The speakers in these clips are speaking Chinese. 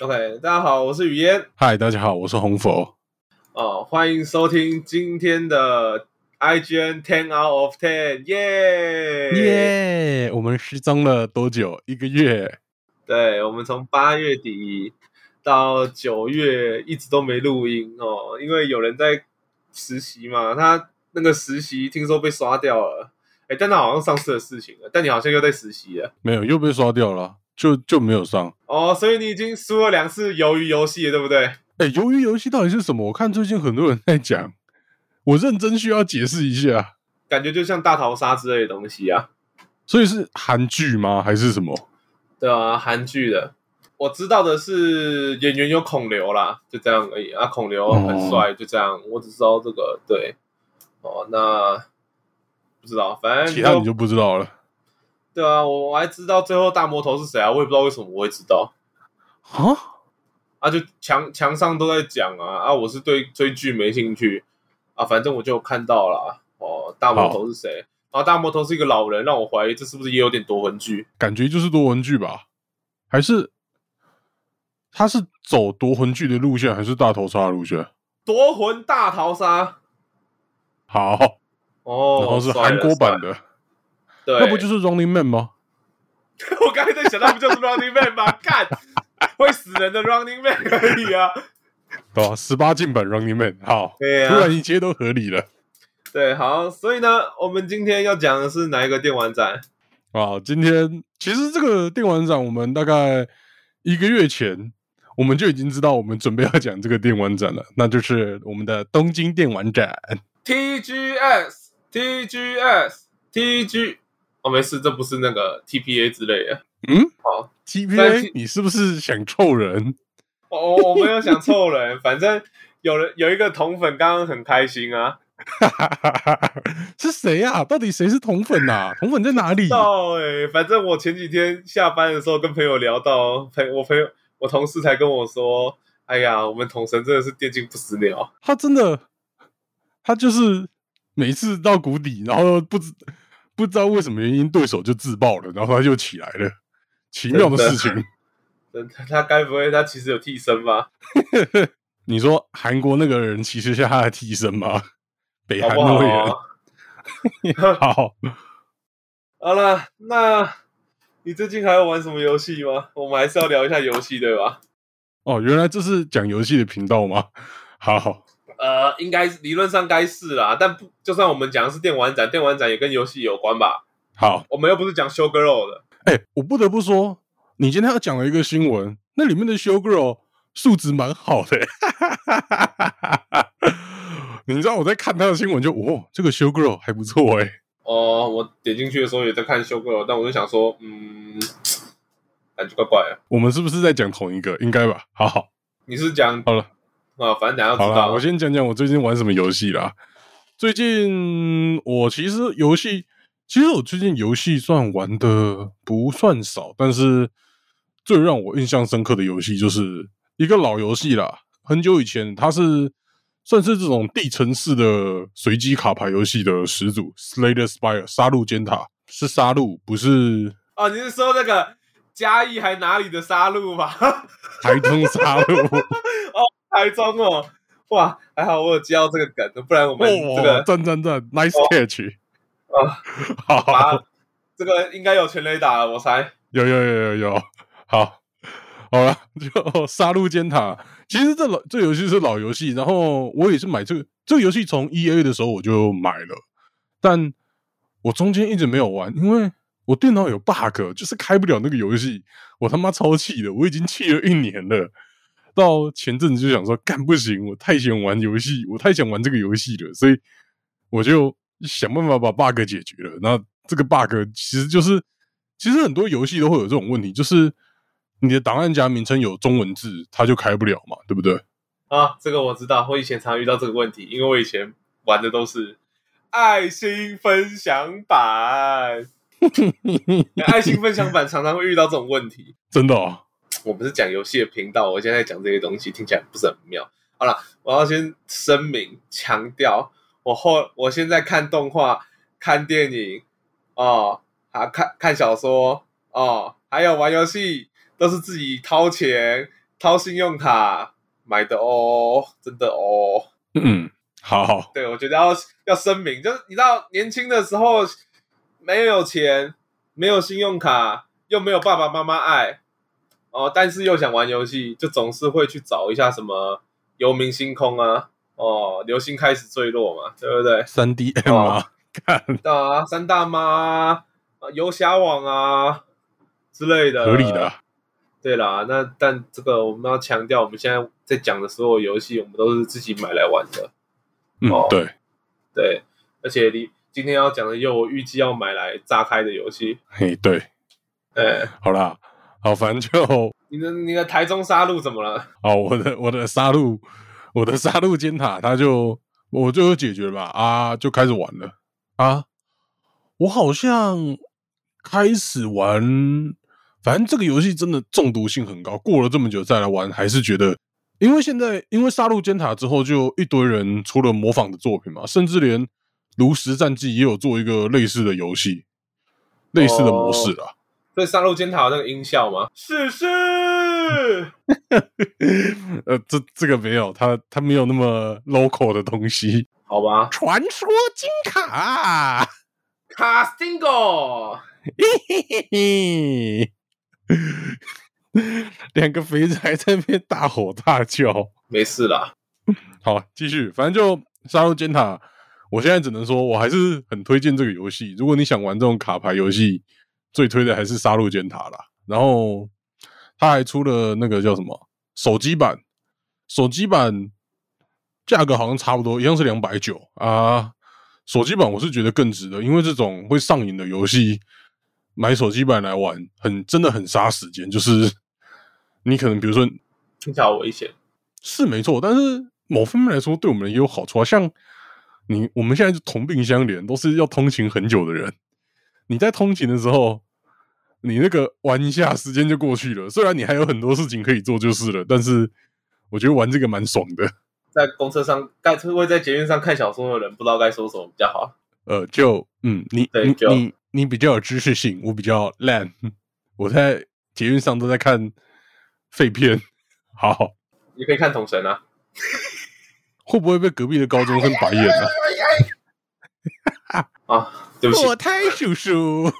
OK，大家好，我是雨嫣。嗨，大家好，我是红佛。哦，欢迎收听今天的 IGN Ten Out of Ten，耶耶！我们失踪了多久？一个月。对，我们从八月底到九月一直都没录音哦，因为有人在实习嘛，他那个实习听说被刷掉了。哎，但他好像上次的事情了。但你好像又在实习了，没有，又被刷掉了。就就没有上哦，所以你已经输了两次鱿鱼游戏，对不对？哎，鱿鱼游戏到底是什么？我看最近很多人在讲，我认真需要解释一下。感觉就像大逃杀之类的东西啊。所以是韩剧吗？还是什么？对啊，韩剧的。我知道的是演员有孔刘啦，就这样而已啊。孔刘很帅，就这样。我只知道这个，对。哦，那不知道，反正其他你就不知道了。对啊，我我还知道最后大魔头是谁啊？我也不知道为什么我会知道啊啊！就墙墙上都在讲啊啊！我是对追剧没兴趣啊，反正我就看到了哦。大魔头是谁？然后大魔头是一个老人，让我怀疑这是不是也有点夺魂剧？感觉就是夺魂剧吧？还是他是走夺魂剧的路线，还是大逃杀路线？夺魂大逃杀。好哦，然后是韩国版的。那不就是 Running Man 吗？我刚才在想，那不就是 Running Man 吗？干会死人的 Running Man 可以啊，对十八禁版 Running Man，好，对啊，突然一切都合理了。对，好，所以呢，我们今天要讲的是哪一个电玩展？啊，今天其实这个电玩展，我们大概一个月前我们就已经知道，我们准备要讲这个电玩展了，那就是我们的东京电玩展 TGS，TGS，TG。哦，没事，这不是那个 TPA 之类的。嗯，好，TPA，你是不是想凑人？我我没有想凑人，反正有人有一个铜粉，刚刚很开心啊。是谁呀？到底谁是铜粉呐？铜粉在哪里？到哎，反正我前几天下班的时候跟朋友聊到，朋我朋友我同事才跟我说：“哎呀，我们统神真的是电竞不死鸟。”他真的，他就是每次到谷底，然后不知。不知道为什么原因，对手就自爆了，然后他就起来了，奇妙的事情。他，他该不会他其实有替身吧？你说韩国那个人其实是他的替身吗？北韩那位人。好，好了，那你最近还要玩什么游戏吗？我们还是要聊一下游戏，对吧？哦，原来这是讲游戏的频道吗？好。呃，应该理论上该是啦，但不就算我们讲的是电玩展，电玩展也跟游戏有关吧？好，我们又不是讲 show girl 的。哎，我不得不说，你今天要讲了一个新闻，那里面的 show girl 素质蛮好的。你知道我在看他的新闻，就哦，这个 show girl 还不错哎。哦，我点进去的时候也在看 show girl，但我就想说，嗯，感觉怪怪的。我们是不是在讲同一个？应该吧。好好，你是讲好了。啊，反正等下知道，我先讲讲我最近玩什么游戏啦。最近我其实游戏，其实我最近游戏算玩的不算少，但是最让我印象深刻的游戏就是一个老游戏啦。很久以前，它是算是这种地城市的随机卡牌游戏的始祖，Slay the Spire 杀戮尖塔是杀戮，不是哦？你是说那个嘉义还哪里的杀戮吧？台中杀戮 哦。台中哦，哇，还好我有接到这个梗，不然我们这个真真真，nice catch 啊，好，这个应该有全雷打了，我猜。有有有有有，好，好了，就杀戮尖塔，其实这老这游戏是老游戏，然后我也是买这个这个游戏从 E A 的时候我就买了，但我中间一直没有玩，因为我电脑有 bug，就是开不了那个游戏，我他妈超气的，我已经气了一年了。到前阵子就想说，干不行，我太喜欢玩游戏，我太想玩这个游戏了，所以我就想办法把 bug 解决了。那这个 bug 其实就是，其实很多游戏都会有这种问题，就是你的档案夹名称有中文字，它就开不了嘛，对不对？啊，这个我知道，我以前常遇到这个问题，因为我以前玩的都是爱心分享版，爱心分享版常常会遇到这种问题，真的哦。我们是讲游戏的频道，我现在讲这些东西听起来不是很妙。好了，我要先声明强调，我后我现在看动画、看电影哦，还看看小说哦，还有玩游戏，都是自己掏钱掏信用卡买的哦，真的哦。嗯，好，对，我觉得要要声明，就是你知道，年轻的时候没有钱，没有信用卡，又没有爸爸妈妈爱，哦，但是又想玩游戏，就总是会去找一下什么游明星空啊，哦，流星开始坠落嘛，对不对？三 D M 啊，看啊，三大妈啊，游侠网啊之类的，合理的。对啦，那但这个我们要强调，我们现在在讲的所有游戏，我们都是自己买来玩的。嗯，对对，而且你今天要讲的，又我预计要买来炸开的游戏。嘿，对，哎，好啦，好，反正就你的你的台中杀戮怎么了？哦，我的我的杀戮，我的杀戮尖塔，它就我就解决了吧？啊，就开始玩了啊！我好像开始玩。反正这个游戏真的中毒性很高，过了这么久再来玩，还是觉得，因为现在因为杀戮尖塔之后，就一堆人出了模仿的作品嘛，甚至连炉石战记也有做一个类似的游戏，类似的模式啦。对，杀戮尖塔那个音效吗？是是，呃，这这个没有，它它没有那么 local 的东西，好吧？传说金卡卡斯汀狗，嘿嘿嘿。两个肥仔在那边大吼大叫，没事啦。好，继续，反正就杀戮尖塔。我现在只能说，我还是很推荐这个游戏。如果你想玩这种卡牌游戏，最推的还是杀戮尖塔啦。然后，他还出了那个叫什么手机版，手机版价格好像差不多，一样是两百九啊。手机版我是觉得更值得，因为这种会上瘾的游戏。买手机版来玩，很真的很杀时间。就是你可能比如说听起来危险，是没错，但是某方面来说，对我们也有好处啊。像你我们现在就同病相怜，都是要通勤很久的人。你在通勤的时候，你那个玩一下，时间就过去了。虽然你还有很多事情可以做，就是了。但是我觉得玩这个蛮爽的。在公车上，该会在捷运上看小说的人，不知道该说什么比较好。呃，就嗯，你你你。你比较有知识性，我比较烂。我在捷运上都在看废片。好，你可以看《同神》啊。会不会被隔壁的高中生白眼呢？啊，对不起，我太叔叔。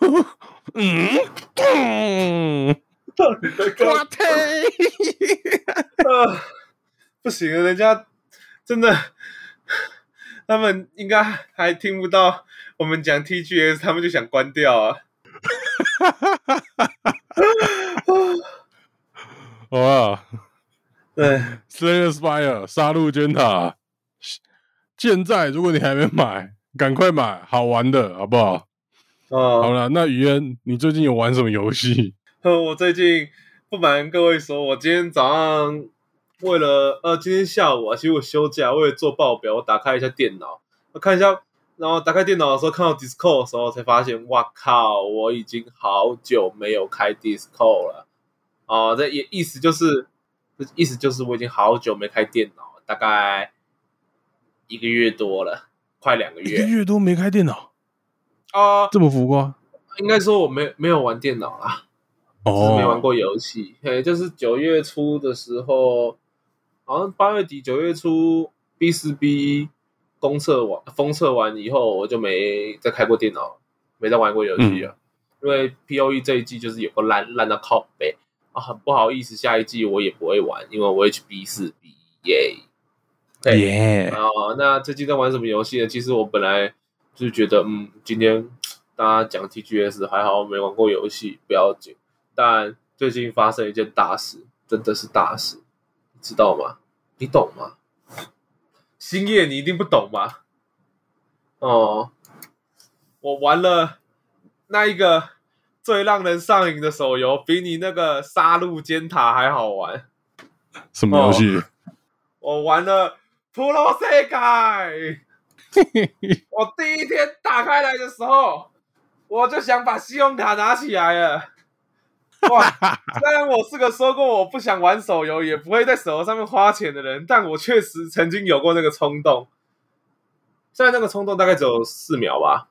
嗯嗯，我胎。啊，不行，人家真的，他们应该还听不到。我们讲 TGS，他们就想关掉啊！好啊，对，Slayer Spire 杀戮尖塔，现在如果你还没买，赶快买，好玩的，好不好？哦，好了，那于恩，你最近有玩什么游戏？我最近不瞒各位说，我今天早上为了呃，今天下午啊，其实我休假，为了做报表，我打开一下电脑，我看一下。然后打开电脑的时候，看到 Discord 的时候，才发现，哇靠！我已经好久没有开 Discord 了。哦，这也意思就是，意思就是我已经好久没开电脑，大概一个月多了，快两个月。一个月多没开电脑啊？这么浮夸？应该说我没没有玩电脑啦，哦，没玩过游戏。嘿，就是九月初的时候，好像八月底九月初 B 四 B。公测完，封测完以后，我就没再开过电脑，没再玩过游戏了。因为 P O E 这一季就是有个烂烂到靠背啊，很不好意思，下一季我也不会玩，因为我会去 B 四 B 耶。耶啊，那最近在玩什么游戏呢？其实我本来就是觉得，嗯，今天大家讲 T G S 还好，没玩过游戏不要紧。但最近发生一件大事，真的是大事，你知道吗？你懂吗？星夜，你一定不懂吧？哦，我玩了那一个最让人上瘾的手游，比你那个杀戮尖塔还好玩。什么游戏？我玩了《普罗世界》。我第一天打开来的时候，我就想把信用卡拿起来了。哇！虽然我是个说过我不想玩手游，也不会在手游上面花钱的人，但我确实曾经有过那个冲动。虽然那个冲动大概只有四秒吧，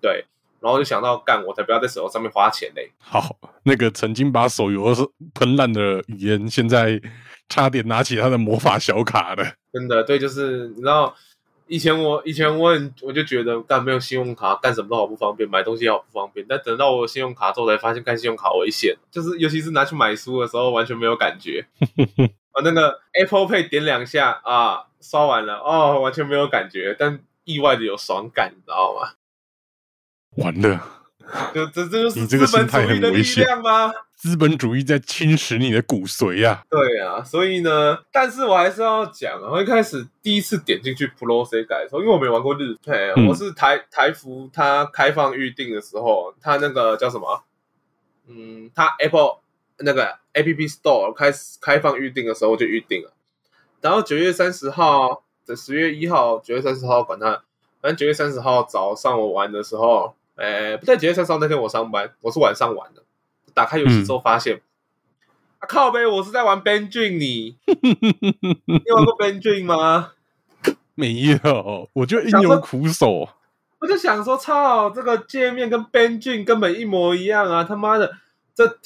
对。然后就想到干，我才不要在手游上面花钱嘞。好，那个曾经把手游喷烂的语言，现在差点拿起他的魔法小卡的。真的，对，就是你知道，以前我以前我很我就觉得干没有信用卡干什么都好不方便，买东西好不方便。但等到我有信用卡之后，才发现干信用卡危险，就是尤其是拿去买书的时候，完全没有感觉。啊，那个 Apple Pay 点两下啊，刷完了哦，完全没有感觉，但意外的有爽感，你知道吗？完了，就这这就是资本主义的力量吗？资本主义在侵蚀你的骨髓呀、对啊，所以呢，但是我还是要讲啊，我一开始第一次点进去 Pro C 改的时候，因为我没玩过日配，嗯。我是台台服它开放预定的时候，它那个叫什么？嗯，它 Apple 那个 App Store 开始开放预定的时候我就预定了，然后九月三十号的十月一号，九月三十号管它，反正九月三十号早上我玩的时候，哎，不在九月三十号那天我上班，我是晚上玩的，打开游戏之后发现。啊靠呗！我是在玩 Benjin，你 你玩过 Benjin 吗？没有，我就因有苦手。我就想说，操，这个界面跟 Benjin 根本一模一样啊！他妈的，这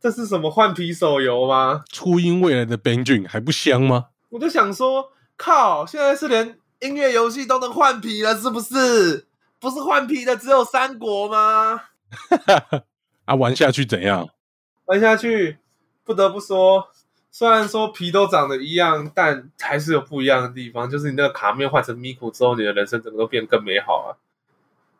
这是什么换皮手游吗？初音未来的 Benjin 还不香吗？我就想说，靠，现在是连音乐游戏都能换皮了，是不是？不是换皮的只有三国吗？啊，玩下去怎样？玩下去，不得不说，虽然说皮都长得一样，但还是有不一样的地方。就是你那个卡面换成咪咕之后，你的人生整个都变得更美好啊！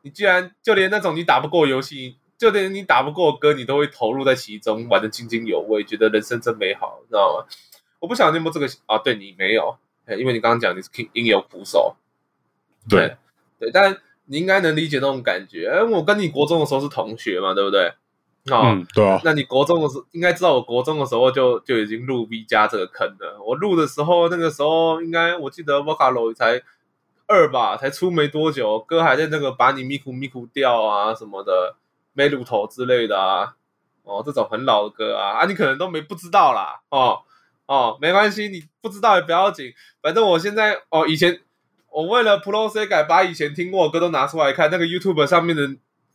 你居然就连那种你打不过游戏，就连你打不过的歌，你都会投入在其中，玩的津津有味，觉得人生真美好，你知道吗？我不晓得你有没有这个啊？对你没有，哎因为你刚刚讲你是应有苦手，对，对，但你应该能理解那种感觉。哎，我跟你国中的时候是同学嘛，对不对？哦，嗯，对啊，那你国中的时候应该知道，我国中的时候就就已经入 V 加这个坑了。我入的时候，那个时候应该我记得 Vocalo 才二吧，才出没多久，歌还在那个把你咪咕咪咕掉啊什么的，没乳头之类的啊，哦，这种很老的歌啊，啊，你可能都没不知道啦，哦哦，没关系，你不知道也不要紧，反正我现在哦，以前我为了 Pro C 改，把以前听过的歌都拿出来看，那个 YouTube 上面的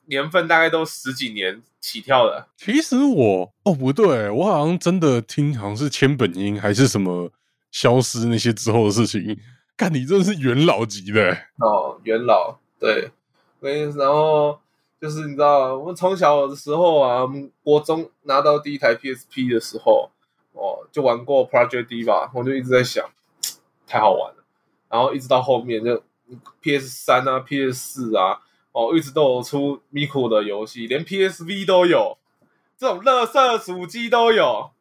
年份大概都十几年起跳的。其实我哦不对，我好像真的听好像是千本樱还是什么消失那些之后的事情。看你真的是元老级的欸，哦，元老对，跟然后就是你知道，我们从小的时候啊，我们国中拿到第一台 PSP 的时候，哦，就玩过 Project D 吧，我就一直在想，太好玩了。然后一直到后面就 PS 三啊、PS 四啊，哦，一直都有出 Miku 的游戏，连 PSV 都有，这种乐色主机都有，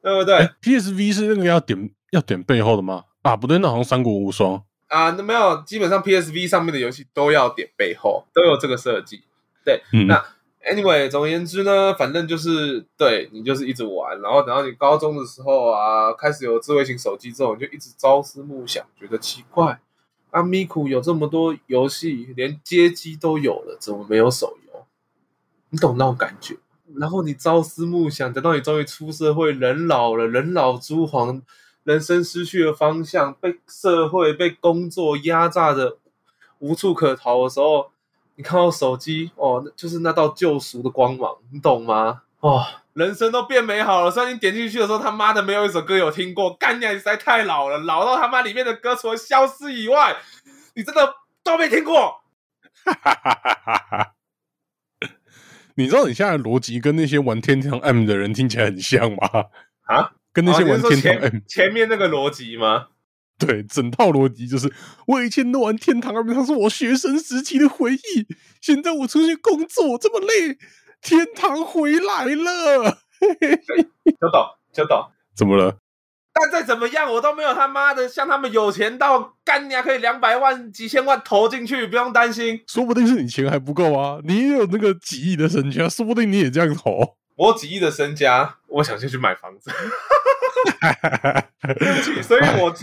对不对？哎，PSV 是那个要点要点背后的吗？啊，不对，那好像三国无双。啊，那没有，基本上 PSV 上面的游戏都要点背后，都有这个设计。对，嗯那 anyway，总而言之呢，反正就是对你就是一直玩，然后等到你高中的时候啊，开始有智慧型手机之后，你就一直朝思暮想，觉得奇怪，啊，Miku 有这么多游戏，连街机都有了，怎么没有手游？你懂那种感觉？然后你朝思暮想，等到你终于出社会，人老了，人老珠黄，人生失去了方向，被社会、被工作压榨的无处可逃的时候，你看到手机，哦，那就是那道救赎的光芒，你懂吗？哦，人生都变美好了。虽然你点进去的时候，他妈的没有一首歌有听过，干你、啊、你实在太老了，老到他妈里面的歌除了消失以外，你真的都没听过。哈哈哈哈哈！你知道你现在的逻辑跟那些玩天堂 M 的人听起来很像吗？啊，跟那些玩天堂 M，、前前面那个逻辑吗？对，整套逻辑就是我以前都玩天堂 M，它是我学生时期的回忆。现在我出去工作这么累，天堂回来了。小岛，小岛。怎么了？但再怎么样，我都没有他妈的像他们有钱到干你啊，可以两百万、几千万投进去，不用担心。说不定是你钱还不够啊，你也有那个几亿的身家，说不定你也这样投。我有几亿的身家，我想先去买房子。对不起，所以我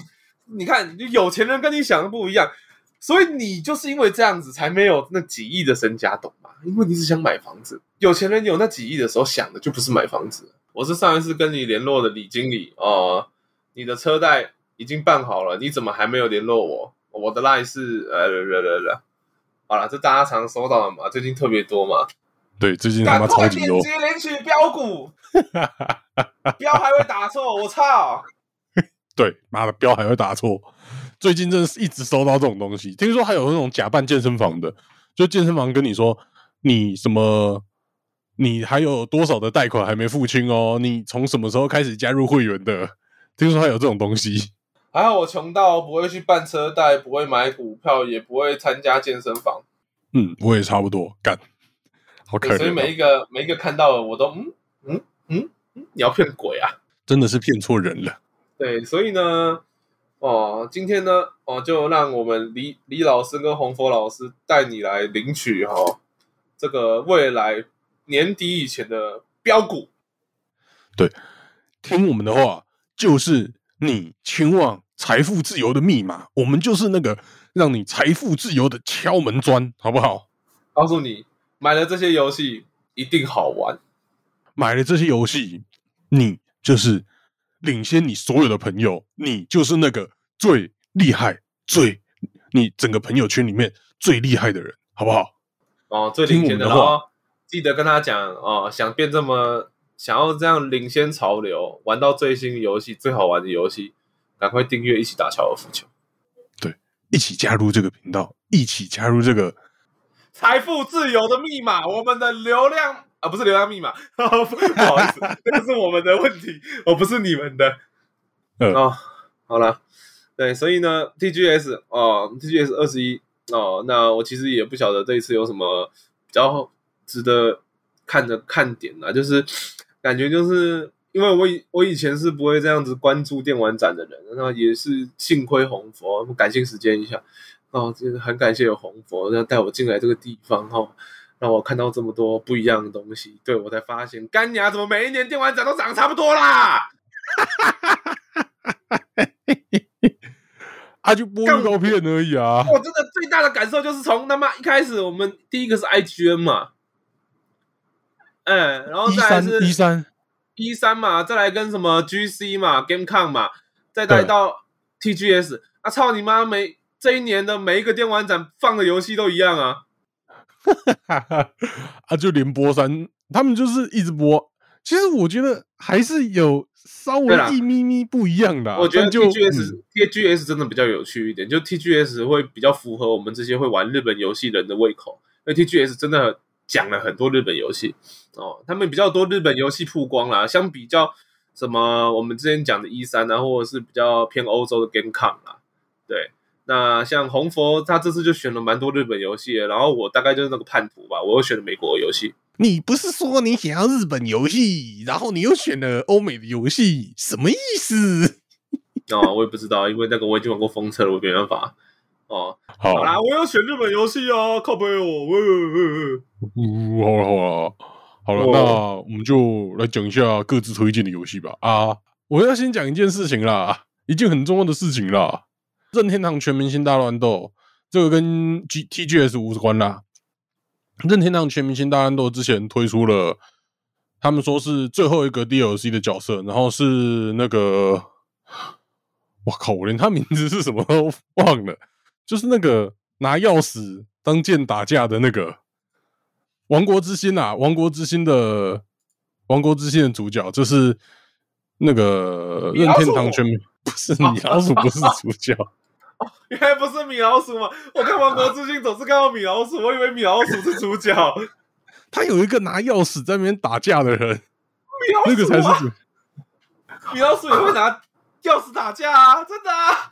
你看，有钱人跟你想的不一样，所以你就是因为这样子才没有那几亿的身家，懂吗？因为你是想买房子。有钱人有那几亿的时候想的就不是买房子。我是上一次跟你联络的李经理哦、你的车贷已经办好了，你怎么还没有联络我？我的 line 是呃了了了好了，这大家常收到的嘛，最近特别多嘛。对，最近他妈超级多。点击领取标股，标还会打错，我操！对，妈的标还会打错。最近真的是一直收到这种东西，听说还有那种假扮健身房的，就健身房跟你说你什么，你还有多少的贷款还没付清哦，你从什么时候开始加入会员的？听说还有这种东西。还好我穷到不会去办车贷，不会买股票，也不会参加健身房，嗯，我也差不多干，好可所以每一个每一个看到的我都嗯嗯嗯嗯，你要骗鬼啊！真的是骗错人了。对，所以呢，哦，今天呢，哦，就让我们李李老师跟洪佛老师带你来领取哈、哦、这个未来年底以前的标股。对听我们的话，就是你前往财富自由的密码。我们就是那个让你财富自由的敲门砖，好不好？告诉你，买了这些游戏一定好玩。买了这些游戏，你就是领先你所有的朋友，你就是那个最厉害、最你整个朋友圈里面最厉害的人，好不好？哦，最领先的，听我们的话然后记得跟他讲哦，想变这么想要这样领先潮流，玩到最新游戏、最好玩的游戏，赶快订阅一起打高尔夫球，对一起加入这个频道，一起加入这个财富自由的密码，我们的流量啊，不是流量密码，不好意思，这个是我们的问题，我不是你们的。嗯哦，好了，对，所以呢，TGS 哦，TGS 二十一哦，那我其实也不晓得这一次有什么比较值得看的看点啊，就是感觉就是因为我以我以前是不会这样子关注电玩展的人，那也是幸亏红佛感性时间一下哦，就是很感谢有红佛，让带我进来这个地方哦。让我看到这么多不一样的东西，对我才发现，干娘怎么每一年电玩展都长差不多啦？啊，就播预告片而已啊。我真的最大的感受就是从他妈一开始，我们第一个是 IGN 嘛，嗯，然后再来是一三，一三嘛，再来跟什么 GC 嘛，GameCon 嘛，再带到 TGS，啊操你妈！每这一年的每一个电玩展放的游戏都一样啊，啊，就连播三，他们就是一直播。其实我觉得还是有稍微一咪咪不一样的啊、我觉得就 TGS、嗯 TGS 真的比较有趣一点，就 TGS 会比较符合我们这些会玩日本游戏人的胃口，因为 TGS 真的讲了很多日本游戏哦，他们比较多日本游戏曝光啦，相比较什么我们之前讲的 E 三啊，或者是比较偏欧洲的 GameCon 啊，对。那像红佛，他这次就选了蛮多日本游戏的，然后我大概就是那个叛徒吧，我又选了美国游戏。你不是说你想要日本游戏，然后你又选了欧美的游戏，什么意思？哦，我也不知道，因为那个我已经玩过风车了，我没办法。哦，好好啦，我要选日本游戏啊，靠背哦，喂喂喂喂呜，好了好了好了，哦那我们就来讲一下各自推荐的游戏吧。啊，我要先讲一件事情啦，一件很重要的事情啦。任天堂全明星大乱斗这个跟 G TGS 无关啦。任天堂全明星大乱斗之前推出了，他们说是最后一个 DLC 的角色，然后是那个，我靠，我连他名字是什么都忘了，就是那个拿钥匙当剑打架的那个。王国之心啊，王国之心的王国之心的主角，就是那个任天堂全民，不是米老鼠，不是主角，原来不是米老鼠吗？我看《王国之心》总是看到米老鼠，我以为米老鼠是主角。他有一个拿钥匙在那边打架的人，米老鼠、啊、那个才是主。米老鼠也会拿钥匙打架啊，真的啊！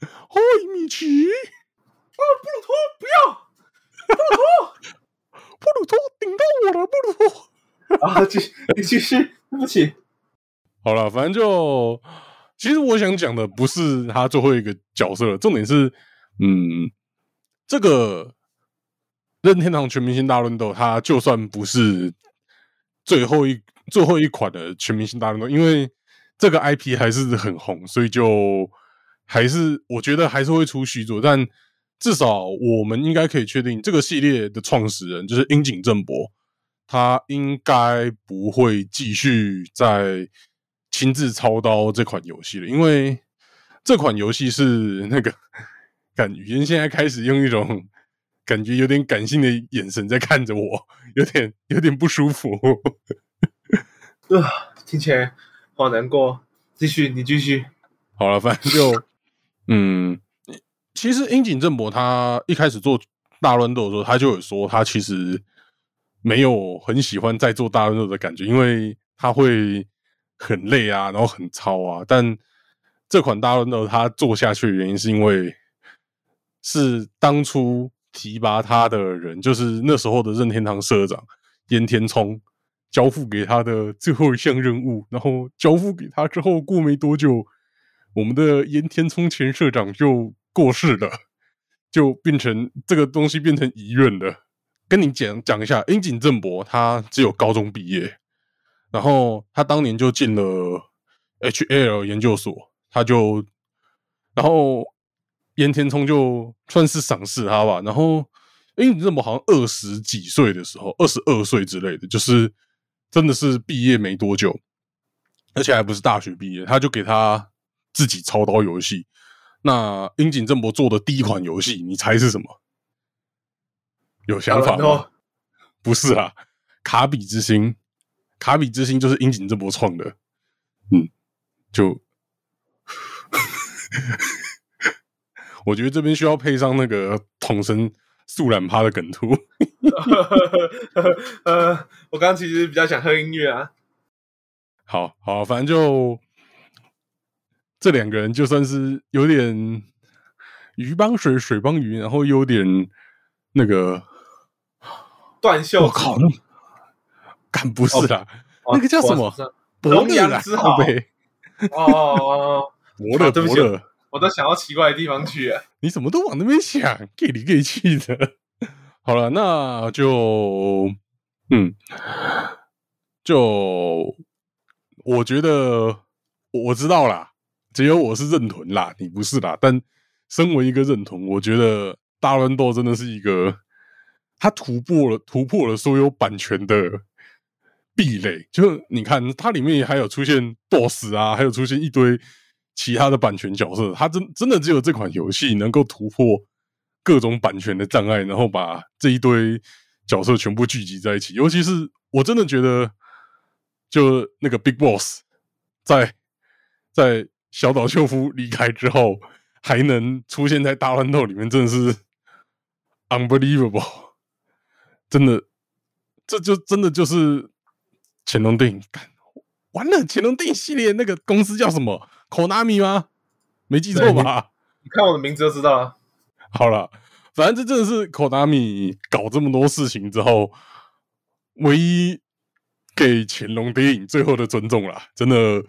嗨，米奇，哦，布鲁托不要，布鲁托，布鲁托顶到我了，布鲁托。啊，继你继续，对不起。好了，反正就其实我想讲的不是他最后一个角色，重点是，嗯，这个任天堂全明星大乱斗，它就算不是最后一最后一款的全明星大乱斗，因为这个 IP 还是很红，所以就还是我觉得还是会出续作，但至少我们应该可以确定，这个系列的创始人就是樱井正博，他应该不会继续在亲自操刀这款游戏了，因为这款游戏是那个，感语言现在开始用一种感觉有点感性的眼神在看着我，有点有点不舒服。啊，听起来好难过。继续，你继续。好了，反正就 嗯，其实樱井正博他一开始做大乱斗的时候，他就有说他其实没有很喜欢在做大乱斗的感觉，因为他会很累啊，然后很糙啊。但这款大乱斗他做下去的原因，是因为是当初提拔他的人，就是那时候的任天堂社长岩田聪交付给他的最后一项任务，然后交付给他之后，过没多久。我们的岩田聪前社长就过世了，就变成这个东西变成遗愿了。跟你讲讲一下，樱井正博他只有高中毕业，然后他当年就进了 HL 研究所，他就，然后岩田聪就算是赏识他吧。然后樱井正博好像二十几岁的时候，二十二岁之类的，就是真的是毕业没多久，而且还不是大学毕业，他就给他。自己操刀游戏，那樱井正博做的第一款游戏，你猜是什么？有想法吗？不是啊，卡比之心，卡比之心就是樱井这波创的。嗯，就，我觉得这边需要配上那个统神素染趴的梗图。呃，我刚刚其实比较想喝音乐啊。好好，反正就。这两个人就算是有点鱼帮水，水帮鱼，然后有点那个断袖。我靠，那敢不是啊？那个叫什么？龙阳之好呗。哦哦，伯乐，伯乐，我都想到奇怪的地方去。你怎么都往那边想？给里给气的。好了，那就嗯，就我觉得我知道啦。只有我是认同啦，你不是啦。但身为一个认同，我觉得大乱斗真的是一个，它突破了突破了所有版权的壁垒。就你看，它里面还有出现 BOSS 啊，还有出现一堆其他的版权角色。它真真的只有这款游戏能够突破各种版权的障碍，然后把这一堆角色全部聚集在一起。尤其是我真的觉得，就那个 Big Boss 在在。小岛秀夫离开之后，还能出现在大乱斗里面，真的是 unbelievable！真的，这就真的就是乾隆电影。完了，乾隆电影系列那个公司叫什么？Konami 吗？没记错吧？你看我的名字就知道了。好了，反正这真的是 Konami 搞这么多事情之后，唯一给乾隆电影最后的尊重了。真的，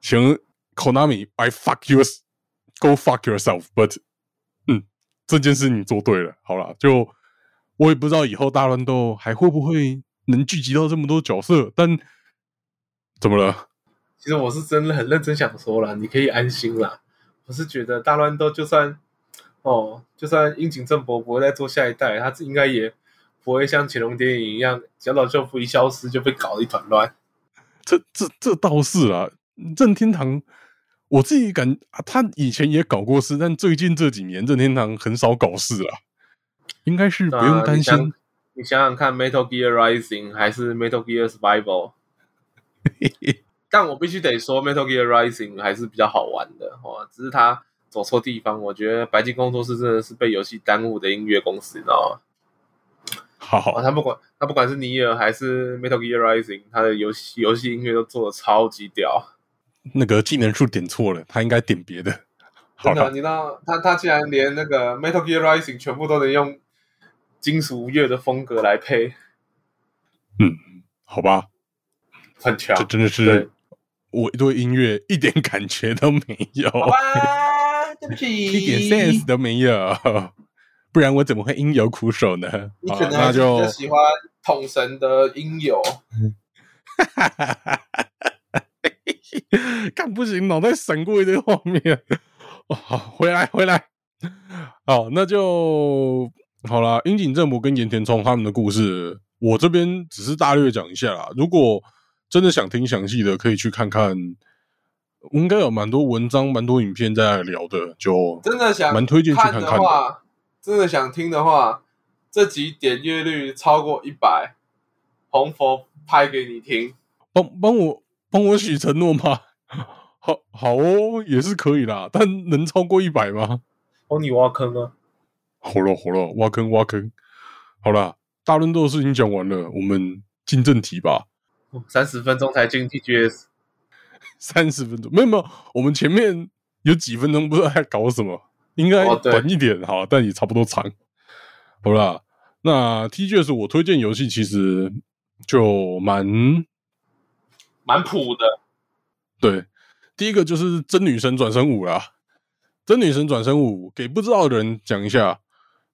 请。Konami，I fuck you，go fuck yourself。But，嗯，这件事你做对了。好了，就我也不知道以后大乱斗还会不会能聚集到这么多角色，但怎么了？其实我是真的很认真想说了，你可以安心啦。我是觉得大乱斗就算哦，就算樱井正博不会再做下一代，他应该也不会像乾隆电影一样，小岛秀夫一消失就被搞得一团乱。这这这倒是啊，任天堂。我自己感他以前也搞过事，但最近这几年任天堂很少搞事了，应该是不用担心。你想想看，Metal Gear Rising 还是 Metal Gear Survival？但我必须得说，Metal Gear Rising 还是比较好玩的哦。只是他走错地方，我觉得白金工作室真的是被游戏耽误的音乐公司，你知道吗？好，他不管他不管是尼尔还是 Metal Gear Rising，他的游戏游戏音乐都做的超级屌。那个技能数点错了，他应该点别的。真的，你知道他他竟然连那个 Metal Gear Rising 全部都能用金属乐的风格来配。嗯，好吧，很强，这真的是我对音乐一点感觉都没有。好吧，对不起，一点 sense 都没有，不然我怎么会音游苦手呢？你可能就喜欢统神的音游。哈哈哈哈哈看不行，脑袋闪过一堆画面。好，回来回来。好，那就好啦。樱井正博跟岩田聪他们的故事，我这边只是大略讲一下啦。如果真的想听详细的，可以去看看，应该有蛮多文章、蛮多影片在聊的。就真的想蛮推荐去看看的。真的想听的话，这集点阅率超过一百，红佛拍给你听。帮帮我帮我许承诺吗？好好哦，也是可以啦，但能超过一百吗？帮你挖坑啊！好了好了，挖坑挖坑。好了，大乱斗的事情讲完了，我们进正题吧。三十分钟才进 TGS，三十分钟没有没有，我们前面有几分钟不知道在搞什么，应该短一点哈，但也差不多长。好啦，那 TGS 我推荐游戏其实就蛮蛮普的。对，第一个就是真女神转生五啦。真女神转生五，给不知道的人讲一下，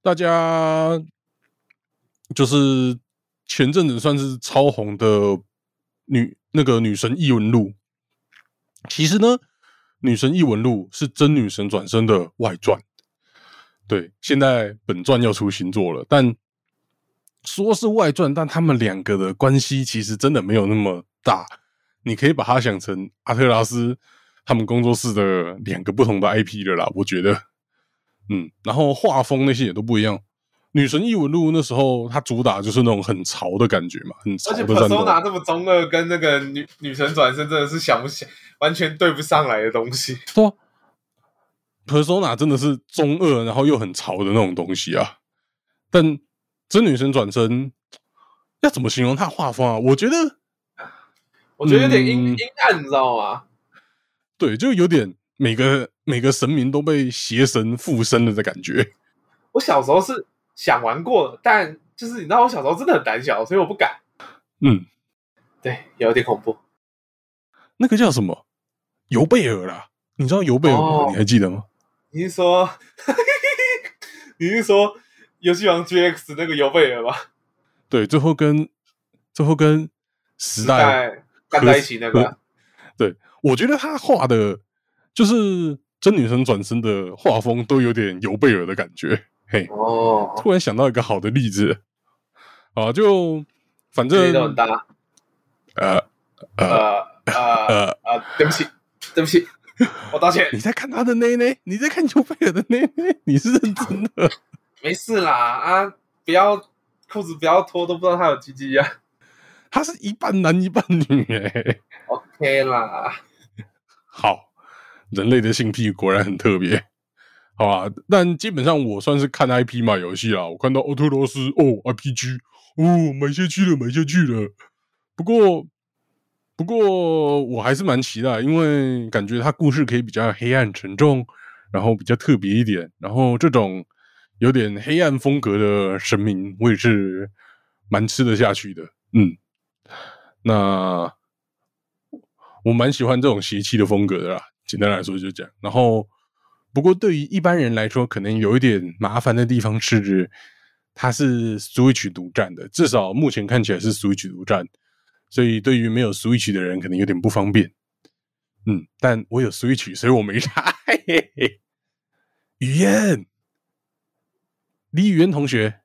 大家就是前阵子算是超红的女那个女神异闻录。其实呢，女神异闻录是真女神转生的外传。对，现在本传要出新作了，但说是外传，但他们两个的关系其实真的没有那么大。你可以把它想成阿特拉斯他们工作室的两个不同的 IP 了啦，我觉得，嗯，然后画风那些也都不一样。女神异闻录那时候它主打就是那种很潮的感觉嘛，很潮而且的战斗。Persona 这么中二，跟那个女女神转身真的是想不想完全对不上来的东西。对啊，Persona 真的是中二，然后又很潮的那种东西啊。但真女神转身要怎么形容她画风啊？我觉得我觉得有点阴、嗯阴暗，你知道吗？对，就有点每个每个神明都被邪神附身了的感觉。我小时候是想玩过，但就是你知道，我小时候真的很胆小，所以我不敢。嗯，对，有点恐怖。那个叫什么尤贝尔啦？你知道尤贝尔吗？哦你还记得吗？你是说，你是说游戏王 GX 那个尤贝尔吗？对，最后跟最后跟时代干在一起那个，对，我觉得他画的，就是真女神转身的画风都有点尤贝尔的感觉。嘿，哦，突然想到一个好的例子。啊，就反正呃呃呃 呃，呃，对不起，对不起，我道歉。你在看他的内内，你在看尤贝尔的内内，你是认真的？没事啦啊，不要裤子不要脱，都不知道他有鸡鸡呀。他是一半男一半女哎、OK 啦，好，人类的性癖果然很特别，好吧。但基本上我算是看 IP 买游戏啦，我看到奥特罗斯哦，RPG 哦，买下去了，买下去了。不过，不过我还是蛮期待，因为感觉它故事可以比较黑暗沉重，然后比较特别一点，然后这种有点黑暗风格的神明，我也是蛮吃得下去的。嗯，那我蛮喜欢这种邪气的风格的啦。简单来说就这样。然后，不过对于一般人来说，可能有一点麻烦的地方是，它是 Switch 独占的，至少目前看起来是 Switch 独占，所以对于没有 Switch 的人，可能有点不方便。嗯，但我有 Switch，所以我没差。语言，李语言同学，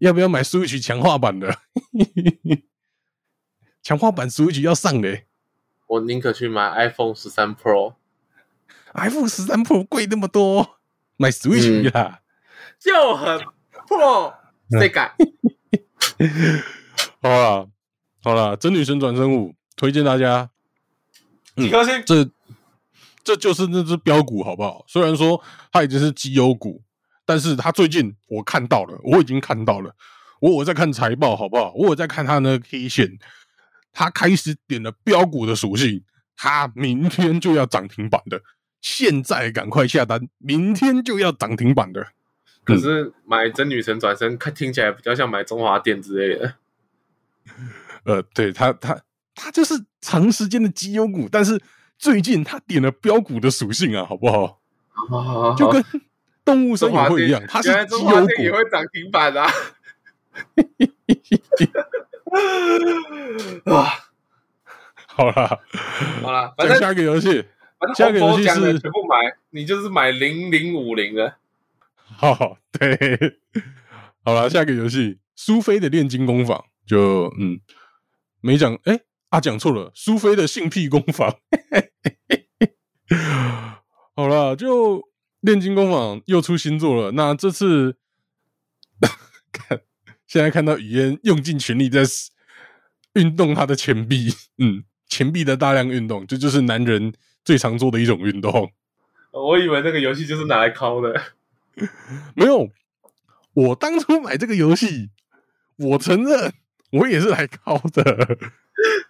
要不要买 Switch 强化版的？强化版 Switch 要上嘞、我宁可去买 iPhone 十三 Pro，iPhone 十三 Pro 贵那么多，买 Switch 啦。就很 Pro，谁敢？好啦，好啦，真女神转生五推荐大家，几颗星？这这就是那只标股，好不好？虽然说它已经是绩优股，但是它最近我看到了，我已经看到了，我我在看财报，好不好？我有在看它那个 K 线，它开始点了标股的属性，他明天就要涨停板的，现在赶快下单，明天就要涨停板的。可是买真女神转身，看听起来比较像买中华电之类的。呃，对他，他他就是长时间的绩优股，但是最近他点了标股的属性啊，好不好？就跟动物生也会一样，它是绩优中华店也股。会涨停板啊！啊，好啦，好了，反正讲下一个游戏。反下一个游戏是全部买，你就是买零零五零的。好，对，好了，下一个游戏。苏菲的炼金工坊，就嗯，没讲，哎啊，讲错了，苏菲的性癖工坊。好了，就炼金工坊又出新作了，那这次 现在看到雨嫣用尽全力在运动他的前臂，嗯，前臂的大量运动，这就是男人最常做的一种运动。我以为那个游戏就是拿来敲的，没有。我当初买这个游戏，我承认我也是来敲的。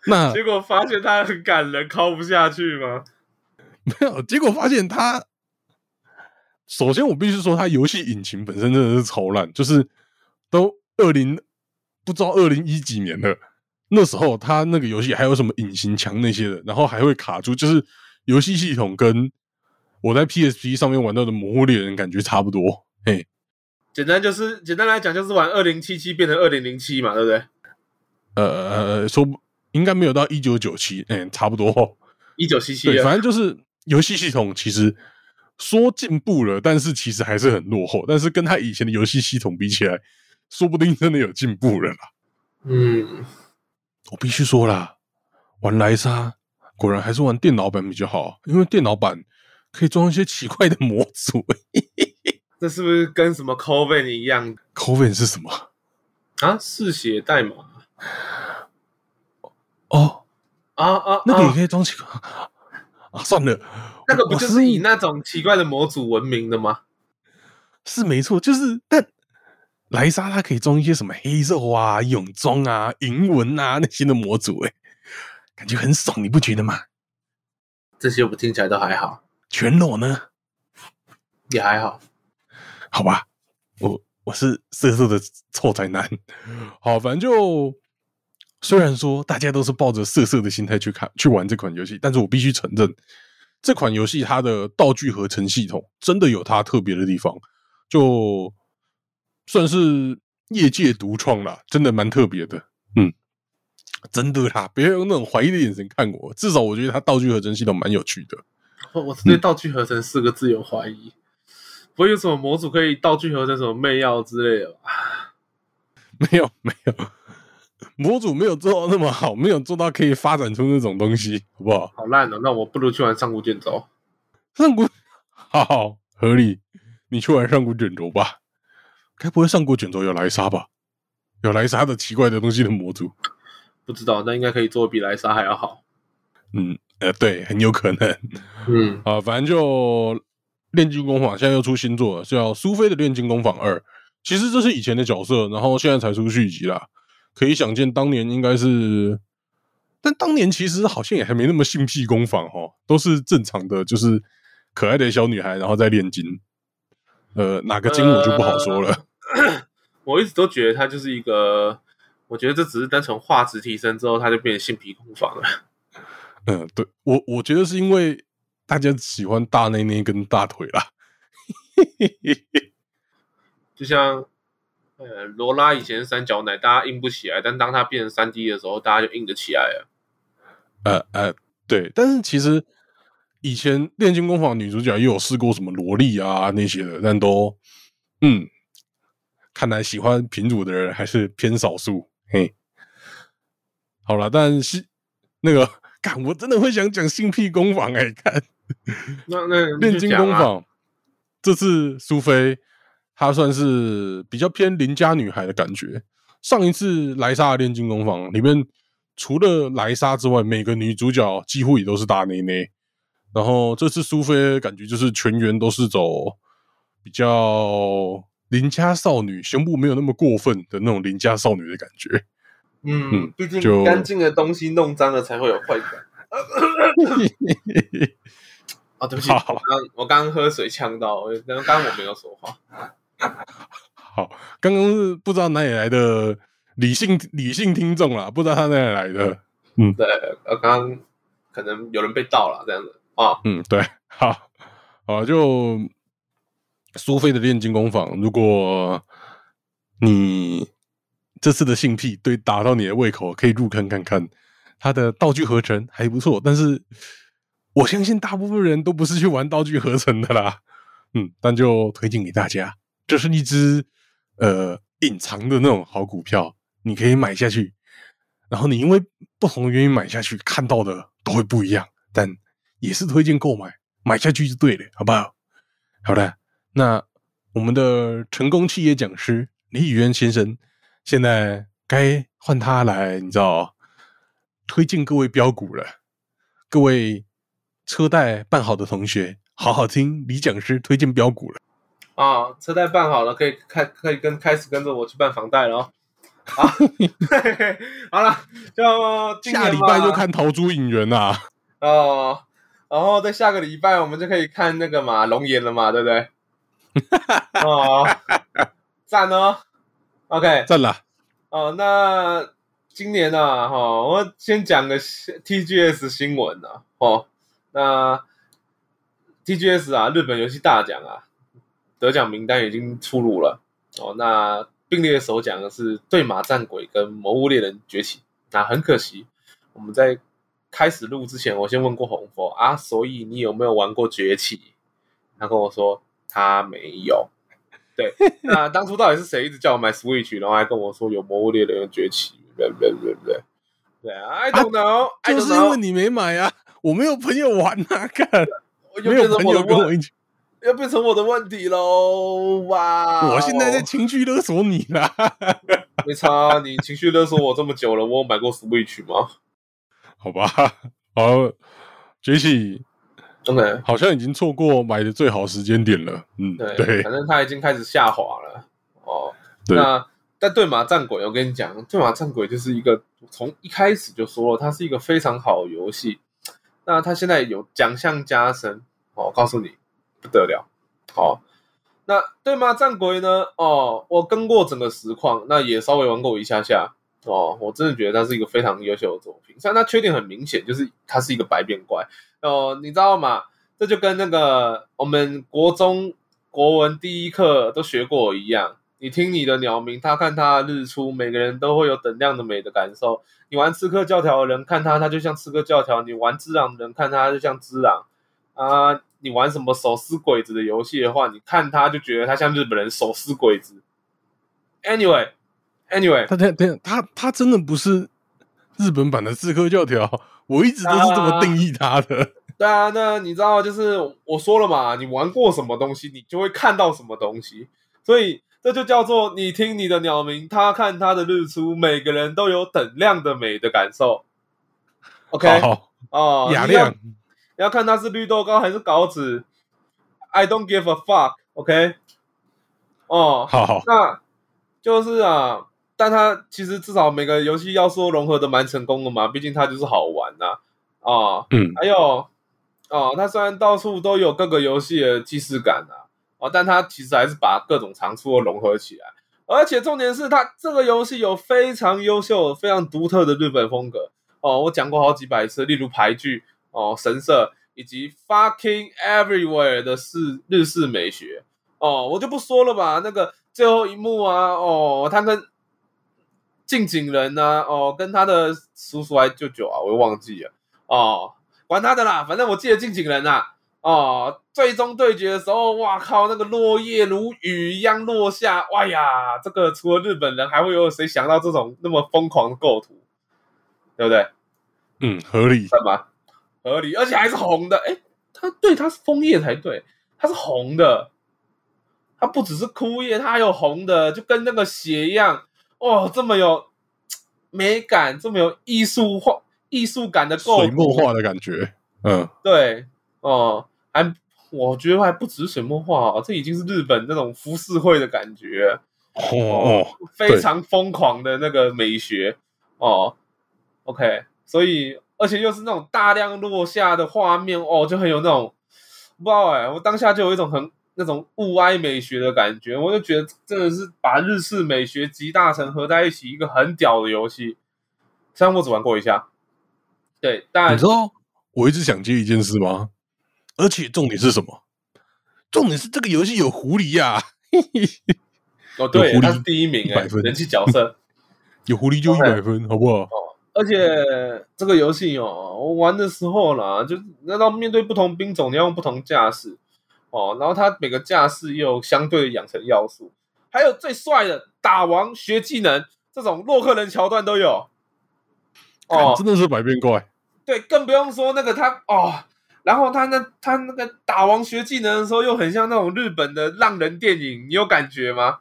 那 结果发现他很感人，敲不下去吗？没有，结果发现他。首先，我必须说，他游戏引擎本身真的是超烂，就是都二零不知道二零一几年了，那时候他那个游戏还有什么隐形墙那些的，然后还会卡住，就是游戏系统跟我在 PSP 上面玩到的《魔物猎人》感觉差不多。嘿，简单就是简单来讲，就是玩二零七七变成二零零七嘛，对不对？呃呃，说应该没有到一九九七，嗯，差不多一九七七，对，反正就是游戏系统其实。说进步了，但是其实还是很落后。但是跟他以前的游戏系统比起来，说不定真的有进步了啦。嗯，我必须说啦，玩莱莎果然还是玩电脑版比较好，因为电脑版可以装一些奇怪的模组。这是不是跟什么 c o v i n 一样 c o v i n 是什么啊？嗜血代码？哦啊啊，那个也可以装奇怪啊？算了。那个不就是以那种奇怪的模组闻名的吗？是没错，就是但莱莎它可以装一些什么黑肉啊、泳装啊、银纹啊那些的模组，哎，感觉很爽，你不觉得吗？这些我听起来都还好。全裸呢？也还好。好吧，我我是色色的臭宅男。好，反正就虽然说大家都是抱着色色的心态去看去玩这款游戏，但是我必须承认。这款游戏它的道具合成系统真的有它特别的地方，就算是业界独创啦，真的蛮特别的。嗯，真的啦，不要用那种怀疑的眼神看我。至少我觉得它道具合成系统蛮有趣的。我我对“道具合成”四个字有怀疑，不会有什么模组可以道具合成什么媚药之类的吧？没有，没有。模组没有做到那么好，没有做到可以发展出那种东西，好不好？好烂哦！那我不如去玩上古卷轴。上古 好好合理，你去玩上古卷轴吧。该不会上古卷轴有莱莎吧？有莱莎的奇怪的东西的模组？不知道，那应该可以做比莱莎还要好。嗯，呃，对，很有可能。嗯，啊，反正就炼金工坊现在又出新作了，叫苏菲的炼金工坊二。其实这是以前的角色，然后现在才出续集啦。可以想见，当年应该是，但当年其实好像也还没那么性癖工坊哦，都是正常的，就是可爱的小女孩，然后再炼金。呃，哪个金我就不好说了。我一直都觉得它就是一个，我觉得这只是单纯画质提升之后，它就变成性皮工坊了。嗯，对我我觉得是因为大家喜欢大内内跟大腿啦，就像。呃，罗拉以前三角奶，大家硬不起来，但当它变成三 D 的时候，大家就硬得起来了。呃呃，对，但是其实以前炼金工坊女主角也有试过什么萝莉啊那些的，但都嗯，看来喜欢品主的人还是偏少数。嘿，好了，但是那个，看我真的会想讲性癖工坊哎，看那那炼金工坊这次苏菲。她算是比较偏邻家女孩的感觉。上一次莱莎的炼金工坊里面，除了莱莎之外，每个女主角几乎也都是大内内。然后这次苏菲感觉就是全员都是走比较邻家少女，胸部没有那么过分的那种邻家少女的感觉。嗯，毕竟干净的东西弄脏了才会有坏感。啊，对不起，我刚我刚喝水呛到，刚刚我没有说话。好，刚刚是不知道哪里来的理性理性听众啦，不知道他哪里来的。嗯，对，呃，刚刚可能有人被盗了这样子啊。嗯，对，好，好，就苏菲的炼金工坊，如果你这次的性癖对打到你的胃口，可以入坑看看。它的道具合成还不错，但是我相信大部分人都不是去玩道具合成的啦。嗯，但就推荐给大家，这是一只呃隐藏的那种好股票，你可以买下去。然后你因为不同的原因买下去，看到的都会不一样，但也是推荐购买，买下去就对了，好不好？好的，那我们的成功企业讲师李宇渊先生，现在该换他来，你知道，推荐各位标股了。各位车贷办好的同学，好好听李讲师推荐标股了。啊，车贷办好了，可以开可以跟开始跟着我去办房贷了哦。好，好了，就下礼拜就看桃珠引援啊。哦，然后在下个礼拜我们就可以看那个嘛龙岩了嘛，对不对？哦，赞哦。OK，赞了！哦，那今年呢、啊，哈、我先讲个 TGS 新闻啊，哦，那 TGS 啊，日本游戏大奖啊，得奖名单已经出炉了。哦，那并列首奖的是《对马战鬼》跟《魔物猎人崛起》。那很可惜，我们在开始录之前，我先问过红佛啊，所以你有没有玩过崛起？他跟我说他没有。对，那当初到底是谁一直叫我买 Switch，然后还跟我说有《魔物猎人》的崛起？对对对对，对啊，I don't know，I 就是因为你没买啊，我没有朋友玩啊，看又没有朋友跟我一起。要变成我的问题喽！哇，我现在在情绪勒索你啦。没差，你情绪勒索我这么久了，我有买过 Switch 吗好吧，好，崛起？OK，好像已经错过买的最好时间点了。嗯，对，对反正它已经开始下滑了。哦，对那但对马战鬼，我跟你讲，对马战鬼就是一个从一开始就说了，它是一个非常好的游戏。那它现在有奖项加深，哦，告诉你不得了。好、那对马战鬼呢？哦，我跟过整个实况，那也稍微玩过一下下。哦，我真的觉得它是一个非常优秀的作品，虽然它缺点很明显，就是它是一个白变怪。哦，你知道吗？这就跟那个我们国中国文第一课都学过一样。你听你的鸟鸣，他看他日出，每个人都会有等量的美的感受。你玩刺客教条的人看他，他就像刺客教条；你玩之狼的人看他，就像之狼。啊，你玩什么手撕鬼子的游戏的话，你看他就觉得他像日本人手撕鬼子。Anyway Anyway，Anyway，他他他他他真的不是日本版的刺客教条，我一直都是这么定义他的。对啊，那你知道，就是我说了嘛，你玩过什么东西，你就会看到什么东西，所以这就叫做你听你的鸟鸣，他看他的日出，每个人都有等量的美的感受。OK，好，哦，雅亮，你要看他是绿豆糕还是稿子，I don't give a fuck。OK，哦，好好，那就是啊，但它其实至少每个游戏要说融合的蛮成功的嘛，毕竟它就是好玩呐、啊。嗯，还有哦，它虽然到处都有各个游戏的既视感啊，哦，但它其实还是把各种长处都融合起来，而且重点是它这个游戏有非常优秀、非常独特的日本风格。哦，我讲过好几百次，例如牌剧哦、神社以及 fucking everywhere 的是日式美学。哦，我就不说了吧，那个最后一幕啊，哦，它跟近景人呢、哦，跟他的叔叔还舅舅啊，我又忘记了。哦，管他的啦，反正我记得近景人呐、哦，最终对决的时候，哇靠，那个落叶如雨一样落下，哇呀，这个除了日本人，还会有谁想到这种那么疯狂的构图，对不对？嗯，合理。干嘛？合理，而且还是红的。哎，它对，它是枫叶才对，它是红的，它不只是枯叶，它还有红的，就跟那个血一样。哦，这么有美感，这么有艺术化、艺术感的构水，墨画的感觉，嗯，对，哦，还我觉得还不止水墨画哦，这已经是日本那种浮世绘的感觉，哦哦，非常疯狂的那个美学哦。OK，所以而且又是那种大量落下的画面哦，就很有那种不知道哎、我当下就有一种很那种物哀美学的感觉，我就觉得真的是把日式美学集大成合在一起，一个很屌的游戏。虽然我只玩过一下，对，但你知道我一直想接一件事吗？而且重点是什么？重点是这个游戏有狐狸呀、哦对，有狐狸他是第一名哎、人气角色。有狐狸就一百分，好不好？而且这个游戏哦，我玩的时候啦，就是那到面对不同兵种，你要用不同架势哦，然后他每个架势又有相对的养成要素，还有最帅的打王学技能这种洛克人桥段都有哦，真的是百变怪。对，更不用说那个他哦，然后他那他那个打王学技能的时候，又很像那种日本的浪人电影，你有感觉吗？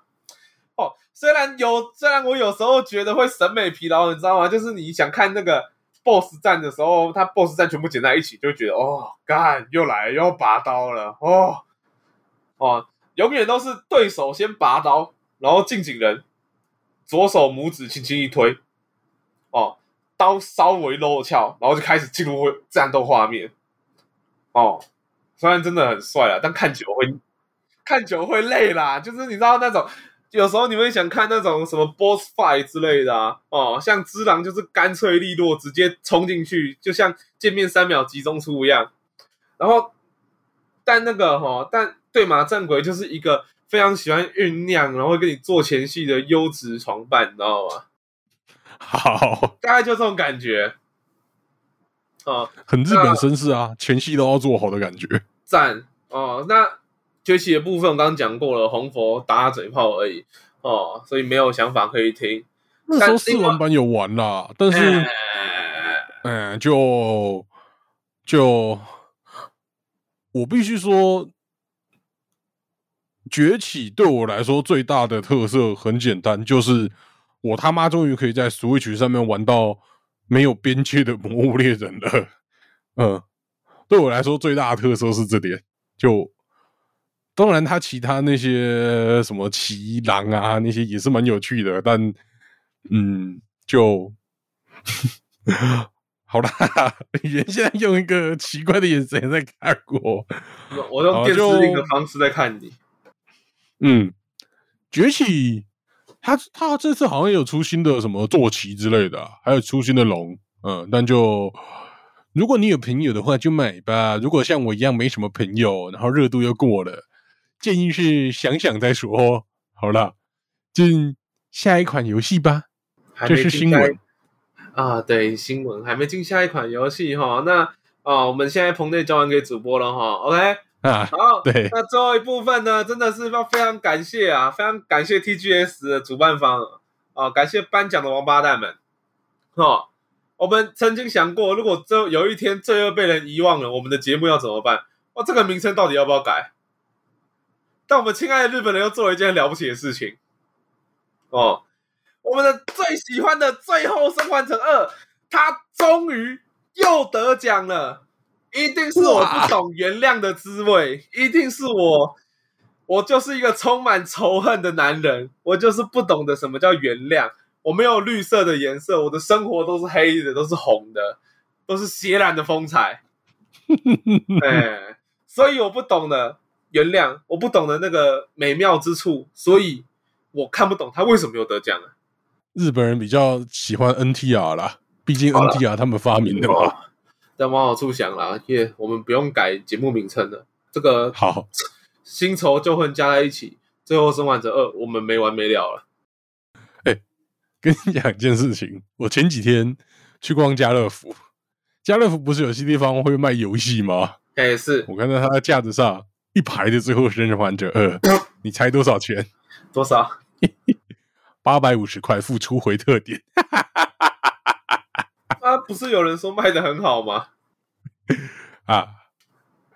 哦，虽然有，虽然我有时候觉得会审美疲劳，你知道吗？就是你想看那个 BOSS 战的时候，他 BOSS 战全部剪在一起，就觉得哦，干又来又拔刀了，哦哦，永远都是对手先拔刀，然后近景人左手拇指轻轻一推，哦，刀稍微露翘，然后就开始进入战斗画面，哦，虽然真的很帅啊，但看久会看久会累啦，就是你知道那种。有时候你会想看那种什么 boss fight 之类的啊，哦，像之狼就是干脆利落，直接冲进去，就像见面三秒集中出一样。然后，但那个哈，但对马战鬼就是一个非常喜欢酝酿，然后会跟你做前戏的优质床伴，你知道吗？好，大概就这种感觉。哦，很日本绅士啊，前戏都要做好的感觉。赞哦，那。崛起的部分我刚刚讲过了，红佛打打嘴炮而已哦，所以没有想法可以听。那时候试玩版有玩啦，但是，嗯，就就我必须说，崛起对我来说最大的特色很简单，就是我他妈终于可以在 Switch 上面玩到没有边界的魔物猎人了。嗯，对我来说最大的特色是这点，就。当然，他其他那些什么骑狼啊，那些也是蛮有趣的，但嗯，就 好啦。原现在用一个奇怪的眼神在看我，我用电视另的方式在看你。嗯，崛起，他他这次好像有出新的什么坐骑之类的，还有出新的龙，嗯，但就如果你有朋友的话就买吧。如果像我一样没什么朋友，然后热度又过了。建议是想想再说。好了，进下一款游戏吧。这是新闻啊，对，新闻还没进下一款游戏哈。那哦，我们现在棚内交完给主播了哈。OK 啊，好，对。那最后一部分呢，真的是要非常感谢啊，非常感谢 TGS 的主办方啊，感谢颁奖的王八蛋们。哦，我们曾经想过，如果这有一天罪恶被人遗忘了，我们的节目要怎么办？哦，这个名称到底要不要改？但我们亲爱的日本人又做了一件了不起的事情哦！我们的最喜欢的《最后生还者二》，他终于又得奖了！一定是我不懂原谅的滋味，一定是我，我就是一个充满仇恨的男人，我就是不懂得什么叫原谅。我没有绿色的颜色，我的生活都是黑的，都是红的，都是血染的风采。哎，所以我不懂的。原谅我不懂的那个美妙之处，所以我看不懂他为什么有得奖啊。日本人比较喜欢 NTR 啦，毕竟 NTR 他们发明的嘛。但往好处想啦，耶，我们不用改节目名称了。这个好，新仇旧恨加在一起，最后生还者二，我们没完没了了。哎，跟你讲一件事情，我前几天去逛家乐福，家乐福不是有些地方会卖游戏吗？哎，是我看到他的架子上。一排的最后生还者二，你猜多少钱？多少？八百五十块，付出回特点。啊，不是有人说卖的很好吗？啊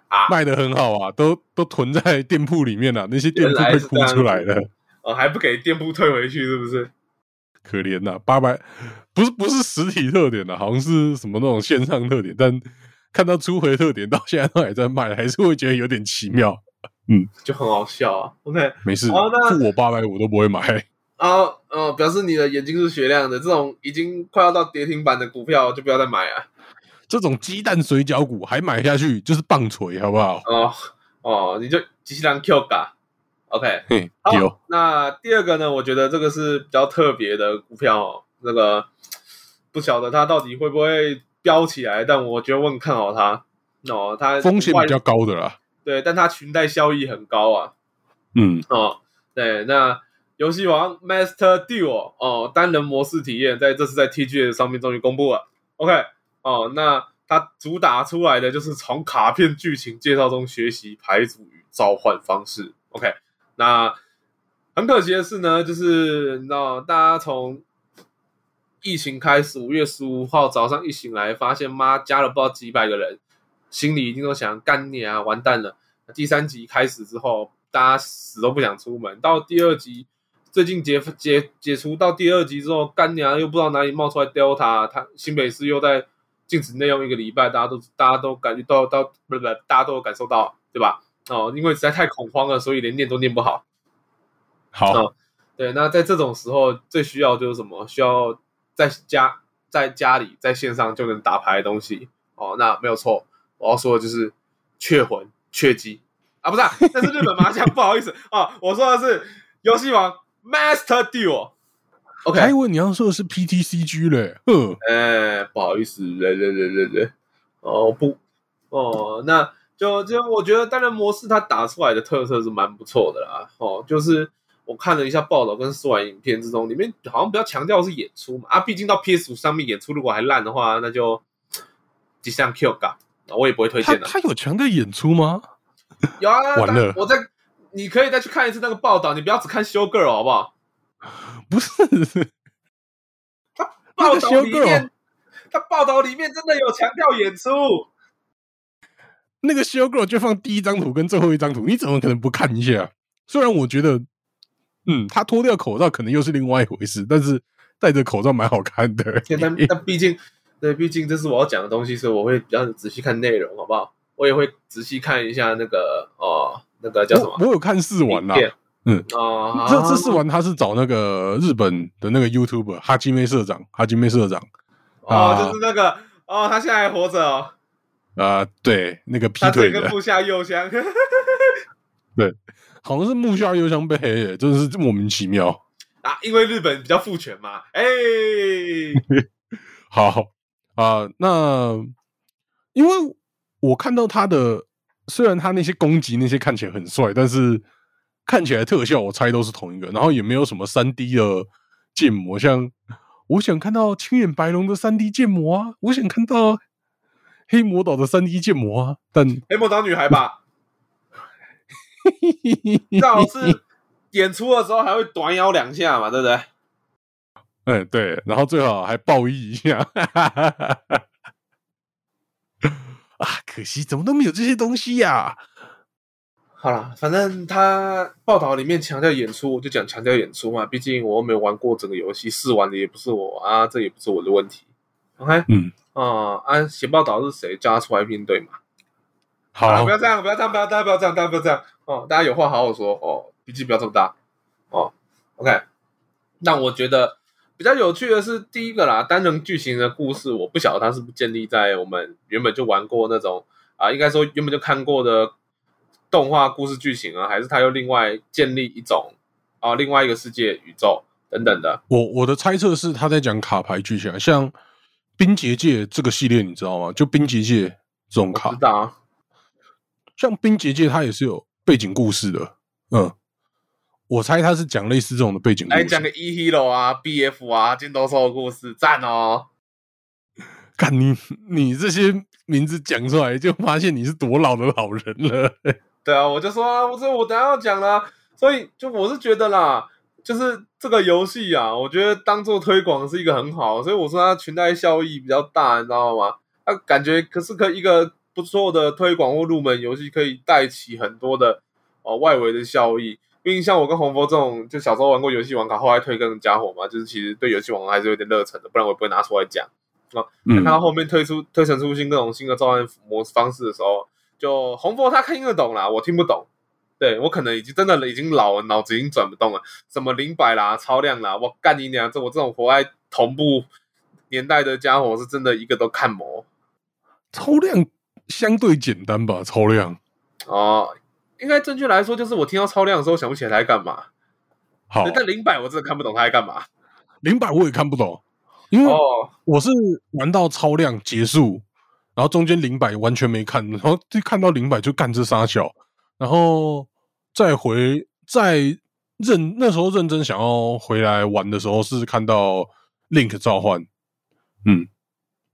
啊，卖的很好啊，都都囤在店铺里面了，那些店铺被哭出来了。哦，还不给店铺退回去，是不是？可怜呐，八百不是不是实体特点的，好像是什么那种线上特点，但。看到初回特点到现在都还在卖，还是会觉得有点奇妙，嗯，就很好笑啊。OK，没事，付我八百五都不会买。啊，哦，表示你的眼睛是雪亮的。这种已经快要到跌停板的股票就不要再买啊。这种鸡蛋水饺股还买下去就是棒槌，好不好？哦哦，你就机器人 Q 嘎，OK，好。那第二个呢？我觉得这个是比较特别的股票，那个不晓得它到底会不会。飙起来，但我觉得我很看好它。哦，它风险比较高的啦。对，但它裙带效益很高啊。嗯，哦，对，那游戏王 Master Duel 哦，单人模式体验在这次在 TGS 上面终于公布了。OK，哦，那它主打出来的就是从卡片剧情介绍中学习牌组与召唤方式。OK，那很可惜的是呢，就是你知道，大家从疫情开始，五月十五号早上一醒来，发现妈加了不知道几百个人，心里一定都想干你啊，完蛋了。第三集开始之后，大家死都不想出门。到第二集最近解解解除到第二集之后，干娘又不知道哪里冒出来 Delta，他新北市又在禁止内用一个礼拜，大家都大家都感觉到到不是不是，大家都有感受到，对吧？哦，因为实在太恐慌了，所以连念都念不好。好，哦对，那在这种时候最需要就是什么？需要在家在家里在线上就能打牌的东西。哦。那没有错，我要说的就是雀魂、雀姬。啊，不是、啊，那是日本麻将，不好意思。啊，我说的是游戏王 Master Duel。OK，还以为你要说的是 PTCG 嘞，嗯，哎，不好意思，对对对对对，哦不，哦，那就就我觉得单人模式它打出来的特色是蛮不错的啦，哦，就是我看了一下报道跟试玩影片之中，里面好像比较强调的是演出嘛，啊，毕竟到 PS 五上面演出如果还烂的话，那就就像 Q 嘎，我也不会推他荐的。他有强调演出吗？有啊，完了我在你可以再去看一次那个报道，你不要只看 Show Girl 好不好？不是，他报道里面，他报道里面真的有强调演出。那个 show girl 就放第一张图跟最后一张图，你怎么可能不看一下？虽然我觉得，嗯，他脱掉口罩可能又是另外一回事，但是戴着口罩蛮好看的。但 但毕竟，对，毕竟这是我要讲的东西，所以我会比较仔细看内容，好不好？我也会仔细看一下那个哦，那个叫什么我我有看试玩啦，嗯。哦，这这试玩他是找那个日本的那个 YouTuber 哈基妹社长，哈基妹社长哦，啊就是那个哦，他现在还活着哦，啊、对，那个劈腿的，整个部下。右香，好像是木下优香被黑的，真的是莫名其妙。啊，因为日本比较父权嘛，哎，好啊、那因为我看到他的，虽然他那些攻击那些看起来很帅，但是看起来特效我猜都是同一个，然后也没有什么三 D 的建模，像我想看到青眼白龙的三 D 建模啊，我想看到黑魔岛的三 D 建模啊，但黑魔岛女孩吧，最好是演出的时候还会短咬两下嘛，对不对？嗯对，然后最好还爆衣一下。啊，可惜怎么都没有这些东西呀、好了，反正他报道里面强调演出，我就讲强调演出嘛。毕竟我又没有玩过整个游戏，试玩的也不是我啊，这也不是我的问题。OK，嗯，啊、啊，写报道是谁叫他出来面对嘛？好啊，不要这样，不要这样，不要，这样不要这样，不要这样哦，大家有话好好说哦，脾气不要这么大哦。OK，那我觉得比较有趣的是第一个啦，单人剧情的故事，我不晓得它是不是建立在我们原本就玩过那种啊，应该说原本就看过的动画故事剧情啊，还是它又另外建立一种啊另外一个世界宇宙等等的。我我的猜测是他在讲卡牌剧情啊，像冰结界这个系列，你知道吗？就冰结界这种卡我知，道啊，像冰结界它也是有背景故事的。嗯，我猜他是讲类似这种的背景故事。来讲个 E Hero 啊，BF 啊，金斗兽的故事，赞哦。看你你这些名字讲出来，就发现你是多老的老人了。对啊，我就说啊，我说我等下要讲啦，所以就我是觉得啦，就是这个游戏啊，我觉得当做推广是一个很好，所以我说它裙带效益比较大，你知道吗？它感觉可是可以一个不错的推广或入门游戏，可以带起很多的哦外围的效益。毕竟像我跟洪波这种，就小时候玩过游戏王卡，后来退更的家伙嘛，就是其实对游戏王还是有点热忱的，不然我也不会拿出来讲。嗯看到后面推出推陈出新各种新的召唤模式方式的时候，就洪波他听得懂啦，我听不懂。对我可能已经真的已经老了，脑子已经转不动了。什么零百啦、超量啦，我干你娘！这我这种活在同步年代的家伙，是真的一个都看魔超量相对简单吧？超量哦。应该正确来说，就是我听到超量的时候想不起来他在干嘛。好对，但零百我真的看不懂他在干嘛。零百我也看不懂，因为哦，我是玩到超量结束，然后中间零百完全没看，然后就看到零百就干这傻小，然后再回再认那时候认真想要回来玩的时候，是看到 Link 召唤，嗯，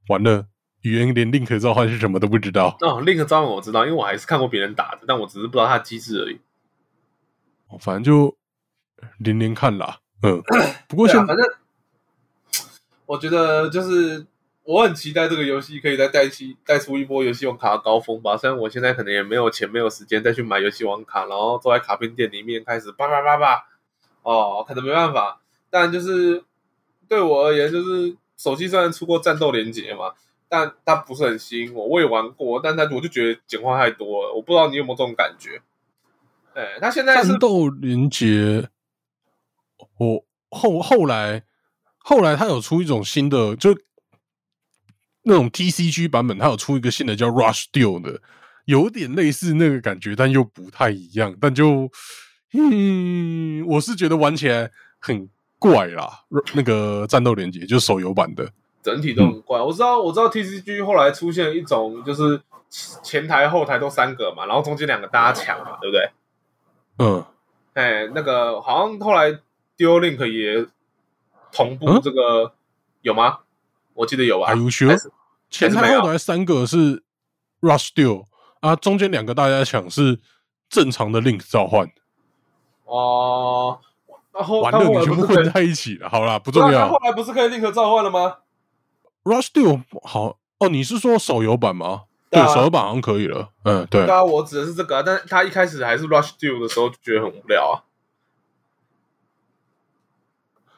完了，语言连 Link 召唤是什么都不知道，哦，另一个招唤我知道，因为我还是看过别人打的，但我只是不知道它的机制而已。反正就连连看啦，嗯，不过现对啊，反正我觉得就是我很期待这个游戏可以再带起带出一波游戏王卡的高峰吧。虽然我现在可能也没有钱、没有时间再去买游戏王卡，然后坐在卡片店里面开始叭叭叭叭哦，可能没办法。但就是对我而言，就是手机虽然出过战斗连接嘛，但它不是很吸引我。我也玩过，但它我就觉得简化太多了。我不知道你有没有这种感觉？哎，它现在是战斗连接，我后后来后来它有出一种新的，就那种 TCG 版本，它有出一个新的叫 Rush Deal 的，有点类似那个感觉，但又不太一样。但就嗯，我是觉得玩起来很怪啦。那个战斗连接就是手游版的，整体都很怪。我知道，我知道 TCG 后来出现一种，就是前台后台都三个嘛，然后中间两个大家抢嘛，对不对？嗯，哎，那个好像后来 Duel Link 也同步这个有吗？我记得有吧。Are you sure？前台后台三个是 Rush Deal 啊，中间两个大家抢是正常的 Link 召唤。哦，然后完了，你全部混在一起了。好啦，不重要。后来不是可以 Link 召唤了吗？Rush Deal 好哦，你是说手游版吗？对，手游版好像可以了。嗯，对。对啊，我指的是这个，但他一开始还是 Rush Deal 的时候就觉得很无聊啊。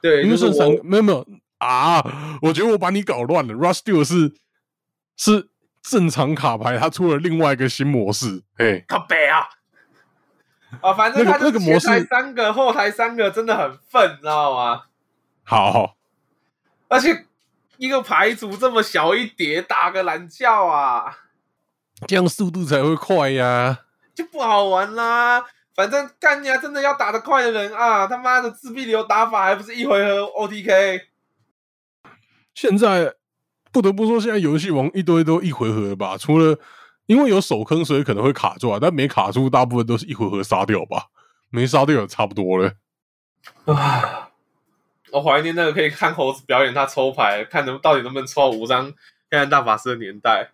对，因为剩三个，没有没有啊，我觉得我把你搞乱了。Rush Deal 是是正常卡牌，它出了另外一个新模式。哎，靠北啊！啊，反正它那个模式三个，后台三个真的很愤，你知道吗？好，而且一个牌组这么小一叠，打个懒觉啊！这样速度才会快呀，就不好玩啦。反正干呀，真的要打得快的人啊，他妈的自闭流打法还不是一回合 OTK？现在不得不说，现在游戏王一堆都一回合吧，除了因为有手坑，所以可能会卡住啊，但没卡住，大部分都是一回合杀掉吧，没杀掉也差不多了。啊，我怀念那个可以看猴子表演他抽牌，看能到底能不能抽到五张黑暗大法师的年代。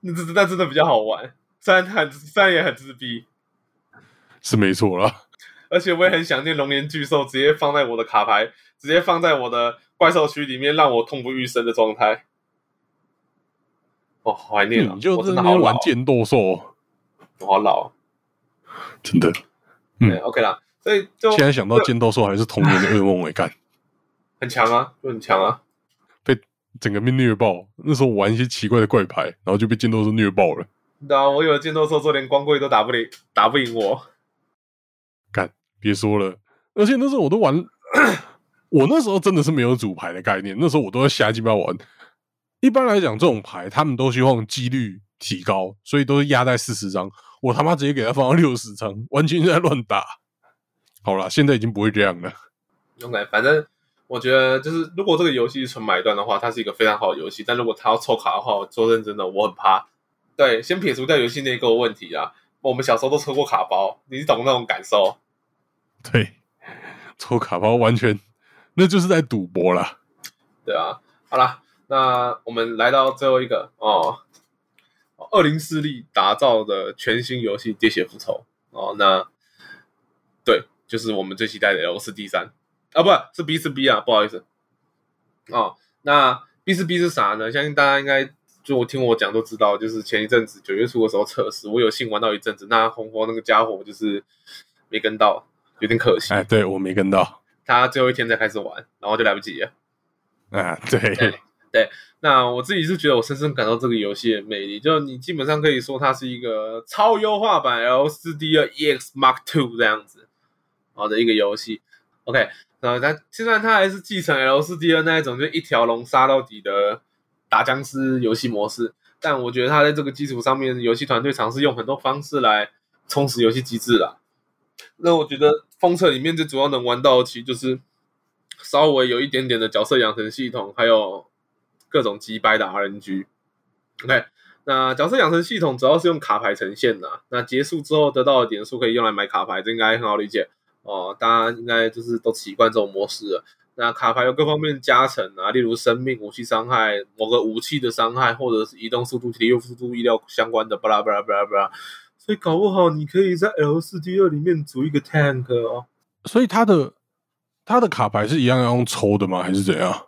那这那真的比较好玩，虽然很虽然也很自闭，是没错啦。而且我也很想念龙年巨兽，直接放在我的卡牌，直接放在我的怪兽区里面，让我痛不欲生的状态。哦，怀念了！你就真的好玩剑斗兽，我好老，真的。嗯，OK 啦。所以就现在想到剑斗兽还是童年的噩梦，哎，干，很强啊，就很强啊，被整个被虐爆。那时候玩一些奇怪的怪牌，然后就被剑斗兽虐爆了。对啊，我有剑斗兽，就连光棍都打不赢，打不赢我。干，别说了，而且那时候我都玩，我那时候真的是没有主牌的概念，那时候我都在瞎鸡巴玩。一般来讲，这种牌他们都希望几率提高，所以都是压在四十张。我他妈直接给他放到六十张，完全在乱打。好了，现在已经不会这样了。OK，反正我觉得就是，如果这个游戏纯买断的话，它是一个非常好的游戏。但如果它要抽卡的话，我说认真的，我很怕。对，先撇除掉游戏内购问题啊，我们小时候都抽过卡包，你懂那种感受？对，抽卡包完全那就是在赌博了。对啊，好啦，那我们来到最后一个哦，二零四力打造的全新游戏《喋血复仇》哦，那对，就是我们最期待的 L 四 D 三啊，不是 B 四 B 啊，不好意思哦。那 B 四 B 是啥呢？相信大家应该就我听我讲都知道，就是前一阵子九月初的时候测试，我有幸玩到一阵子，那红红那个家伙就是没跟到，有点可惜。哎，对我没跟到，他最后一天才开始玩，然后就来不及了。啊，对对对，那我自己是觉得我深深感到这个游戏的魅力，就你基本上可以说它是一个超优化版 L 四 D 的 EX Mark Two 这样子好的一个游戏。OK，呃，它虽然它还是继承 L 四 D 的那一种，就一条龙杀到底的打僵尸游戏模式，但我觉得它在这个基础上面，游戏团队尝试用很多方式来充实游戏机制啦。那我觉得封测里面最主要能玩到的，其实就是稍微有一点点的角色养成系统，还有各种击败的 RNG。OK，那角色养成系统主要是用卡牌呈现的，那结束之后得到的点数可以用来买卡牌，这应该很好理解哦。大家应该就是都习惯这种模式了。那卡牌有各方面的加成啊，例如生命、武器伤害、某个武器的伤害，或者是移动速度、体力速度、医疗相关的，巴拉巴拉巴拉巴拉。所以搞不好你可以在 L 四 D 二里面组一个 tank 哦。所以它的它的卡牌是一样要用抽的吗？还是怎样？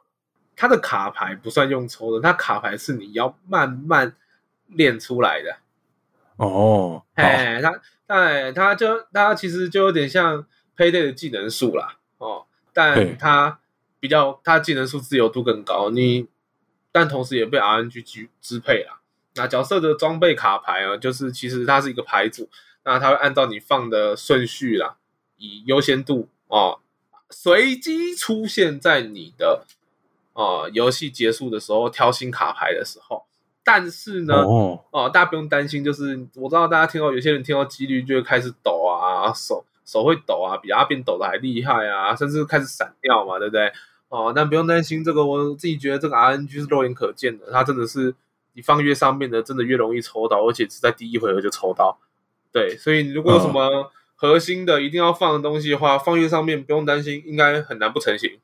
它的卡牌不算用抽的，它卡牌是你要慢慢练出来的。哦，哎，它，哎，它就它其实就有点像 Payday 的技能数啦，哦，但它比较它技能数自由度更高，你但同时也被 RNG 支支配啦。那角色的装备卡牌啊，就是其实它是一个牌组，那它会按照你放的顺序啦，以优先度哦，随机出现在你的呃游戏结束的时候挑新卡牌的时候。但是呢，哦，哦，大家不用担心，就是我知道大家听到有些人听到几率就会开始抖啊，手手会抖啊，比阿变抖的还厉害啊，甚至开始闪掉嘛，对不对？哦，但不用担心，这个我自己觉得这个 RNG 是肉眼可见的，它真的是你放越上面的，真的越容易抽到，而且是在第一回合就抽到。对，所以如果有什么核心的一定要放的东西的话，放越上面不用担心，应该很难不成型。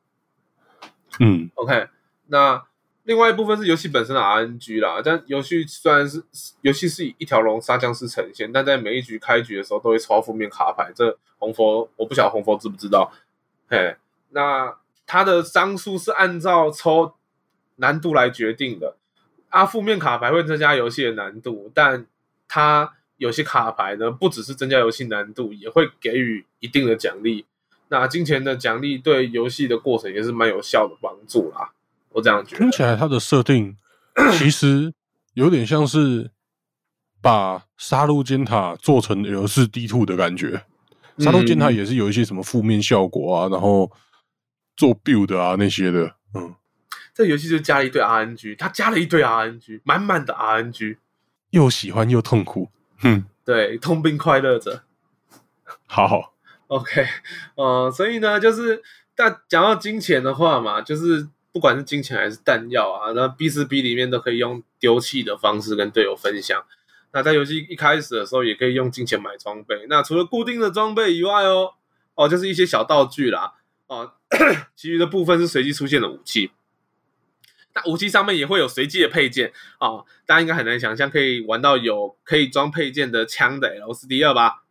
嗯，OK，那另外一部分是游戏本身的 RNG 啦，但游戏虽然是游戏是以一条龙杀僵尸呈现，但在每一局开局的时候都会抽负面卡牌。这红佛我不晓得红佛知不知道？嘿，那它的张数是按照抽难度来决定的。啊，负面卡牌会增加游戏的难度，但它有些卡牌呢，不只是增加游戏难度，也会给予一定的奖励。那金钱的奖励对游戏的过程也是蛮有效的帮助啦，我这样觉得听。起来它的设定 其实有点像是把杀戮尖塔做成 L 四 D two 的感觉。杀戮尖塔也是有一些什么负面效果啊，然后做 build 啊那些的，嗯，这游戏就加了一堆 RNG，它加了一堆 RNG，满满的 RNG，又喜欢又痛苦，嗯，对，痛并快乐着。好好，OK，呃，所以呢，就是但讲到金钱的话嘛，就是不管是金钱还是弹药啊，那 B 四 B 里面都可以用丢弃的方式跟队友分享。那在游戏一开始的时候，也可以用金钱买装备。那除了固定的装备以外哦，哦，就是一些小道具啦，哦，其余的部分是随机出现的武器。那武器上面也会有随机的配件啊、哦，大家应该很难想象可以玩到有可以装配件的枪的 L 四 D 二吧？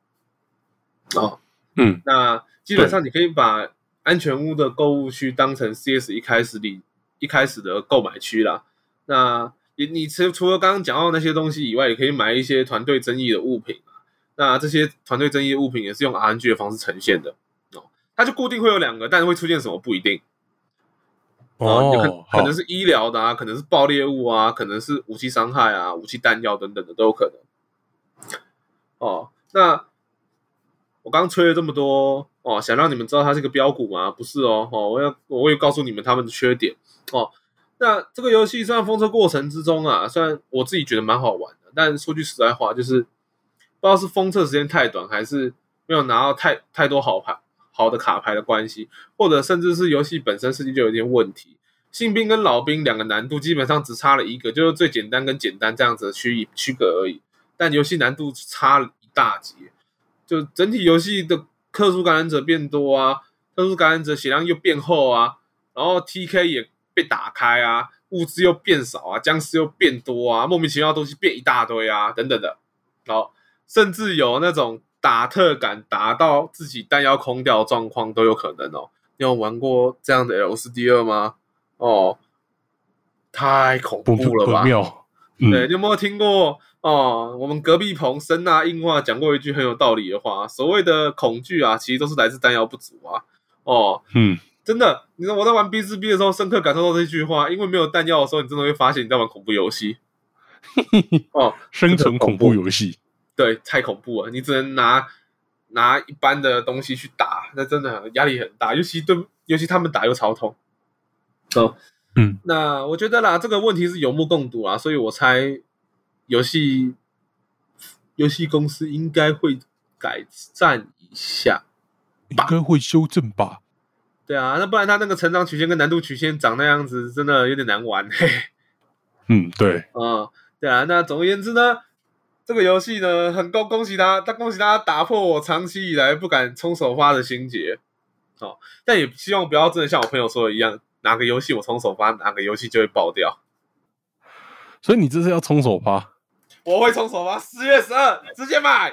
哦，嗯，那基本上你可以把安全屋的购物区当成 CS 一开始里一开始的购买区啦。那你你除除了刚刚讲到那些东西以外，也可以买一些团队争议的物品啊。那这些团队争议的物品也是用 RNG 的方式呈现的哦，它就固定会有两个，但是会出现什么不一定哦，有可哦，可能是医疗的啊，可能是爆裂物啊，可能是武器伤害啊、武器弹药等等的都有可能。哦，那我刚吹了这么多哦，想让你们知道它是个标股吗？不是哦，哦，我要我会告诉你们他们的缺点哦。那这个游戏虽然封测过程之中啊，虽然我自己觉得蛮好玩的，但说句实在话，就是不知道是封测时间太短，还是没有拿到太太多好牌好的卡牌的关系，或者甚至是游戏本身设计就有点问题。新兵跟老兵两个难度基本上只差了一个，就是最简单跟简单这样子的区区隔而已。但游戏难度差了一大截，就整体游戏的特殊感染者变多啊，特殊感染者血量又变厚啊，然后 TK 也被打开啊，物资又变少啊，僵尸又变多啊，莫名其妙的东西变一大堆啊，等等的，然后甚至有那种打特感打到自己弹药空掉的状况都有可能哦。你有玩过这样的 L 四 D 二吗？哦，太恐怖了吧！对，你有没有听过哦？我们隔壁棚声呐硬话讲过一句很有道理的话，所谓的恐惧啊，其实都是来自弹药不足啊。哦，嗯，真的，你知道我在玩 B 四 B 的时候，深刻感受到这句话，因为没有弹药的时候，你真的会发现你在玩恐怖游戏。哦，生存恐怖游戏，对，太恐怖了，你只能拿拿一般的东西去打，那真的压力很大，尤其对，尤其他们打又超痛。哦，嗯，那我觉得啦，这个问题是有目共睹啊，所以我猜游戏游戏公司应该会改善一下。应该会修正吧？对啊，那不然他那个成长曲线跟难度曲线长那样子，真的有点难玩。嘿 嘿嗯，对，嗯，对啊，那总而言之呢，这个游戏呢，很恭恭喜他，他恭喜他打破我长期以来不敢冲首发的心结。哦，但也希望不要真的像我朋友说的一样，哪个游戏我冲首发，哪个游戏就会爆掉。所以你这是要冲首发，我会冲首发，十月十二直接买。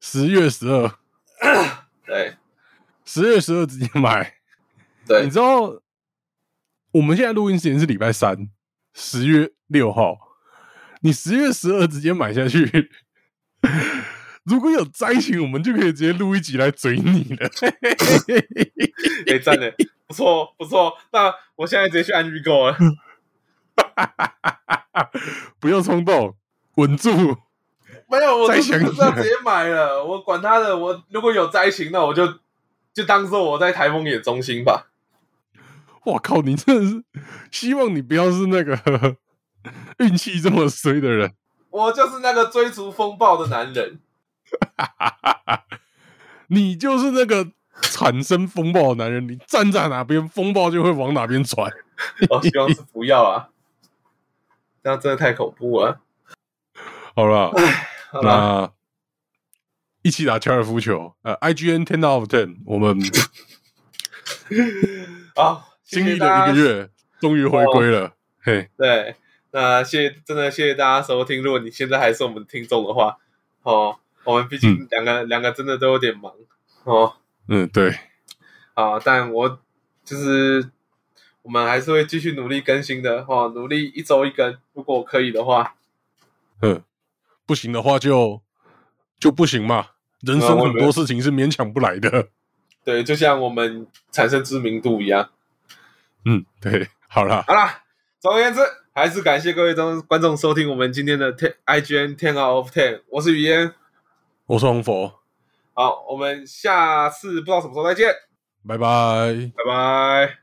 十月十二，对十月十二直接买。对你知道我们现在录音时间是礼拜三，十月六号，你十月十二直接买下去，如果有灾情，我们就可以直接录一集来嘴你了。哎，赞的，不错不错。那我现在直接去按预购了。不要冲动，稳住。没有，我再想是要直接买了。我管他的，我如果有灾情，那我就就当做我在台风眼中心吧。我靠，你真的是希望你不要是那个 运气这么衰的人。我就是那个追逐风暴的男人。你就是那个产生风暴的男人，你站在哪边，风暴就会往哪边传。我希望是不要啊，这样真的太恐怖了。好了，好了，那一起打高尔夫球。呃，IGN ten out of ten，我们 好，谢经历了一个。月，终于回归了。嘿，对，那谢谢，真的谢谢大家收听。如果你现在还是我们的听众的话，哦，我们毕竟两个、两个真的都有点忙哦。嗯，对，啊，但我就是我们还是会继续努力更新的哦，努力一周一更，如果可以的话。嗯，不行的话就就不行嘛。人生很多事情是勉强不来的。对，就像我们产生知名度一样。嗯，对，好啦，好啦，总而言之，还是感谢各位中观众收听我们今天的 Ten IGN Ten Out of Ten，我是雨嫣。我是红佛，好，我们下次不知道什么时候再见，拜拜。拜拜。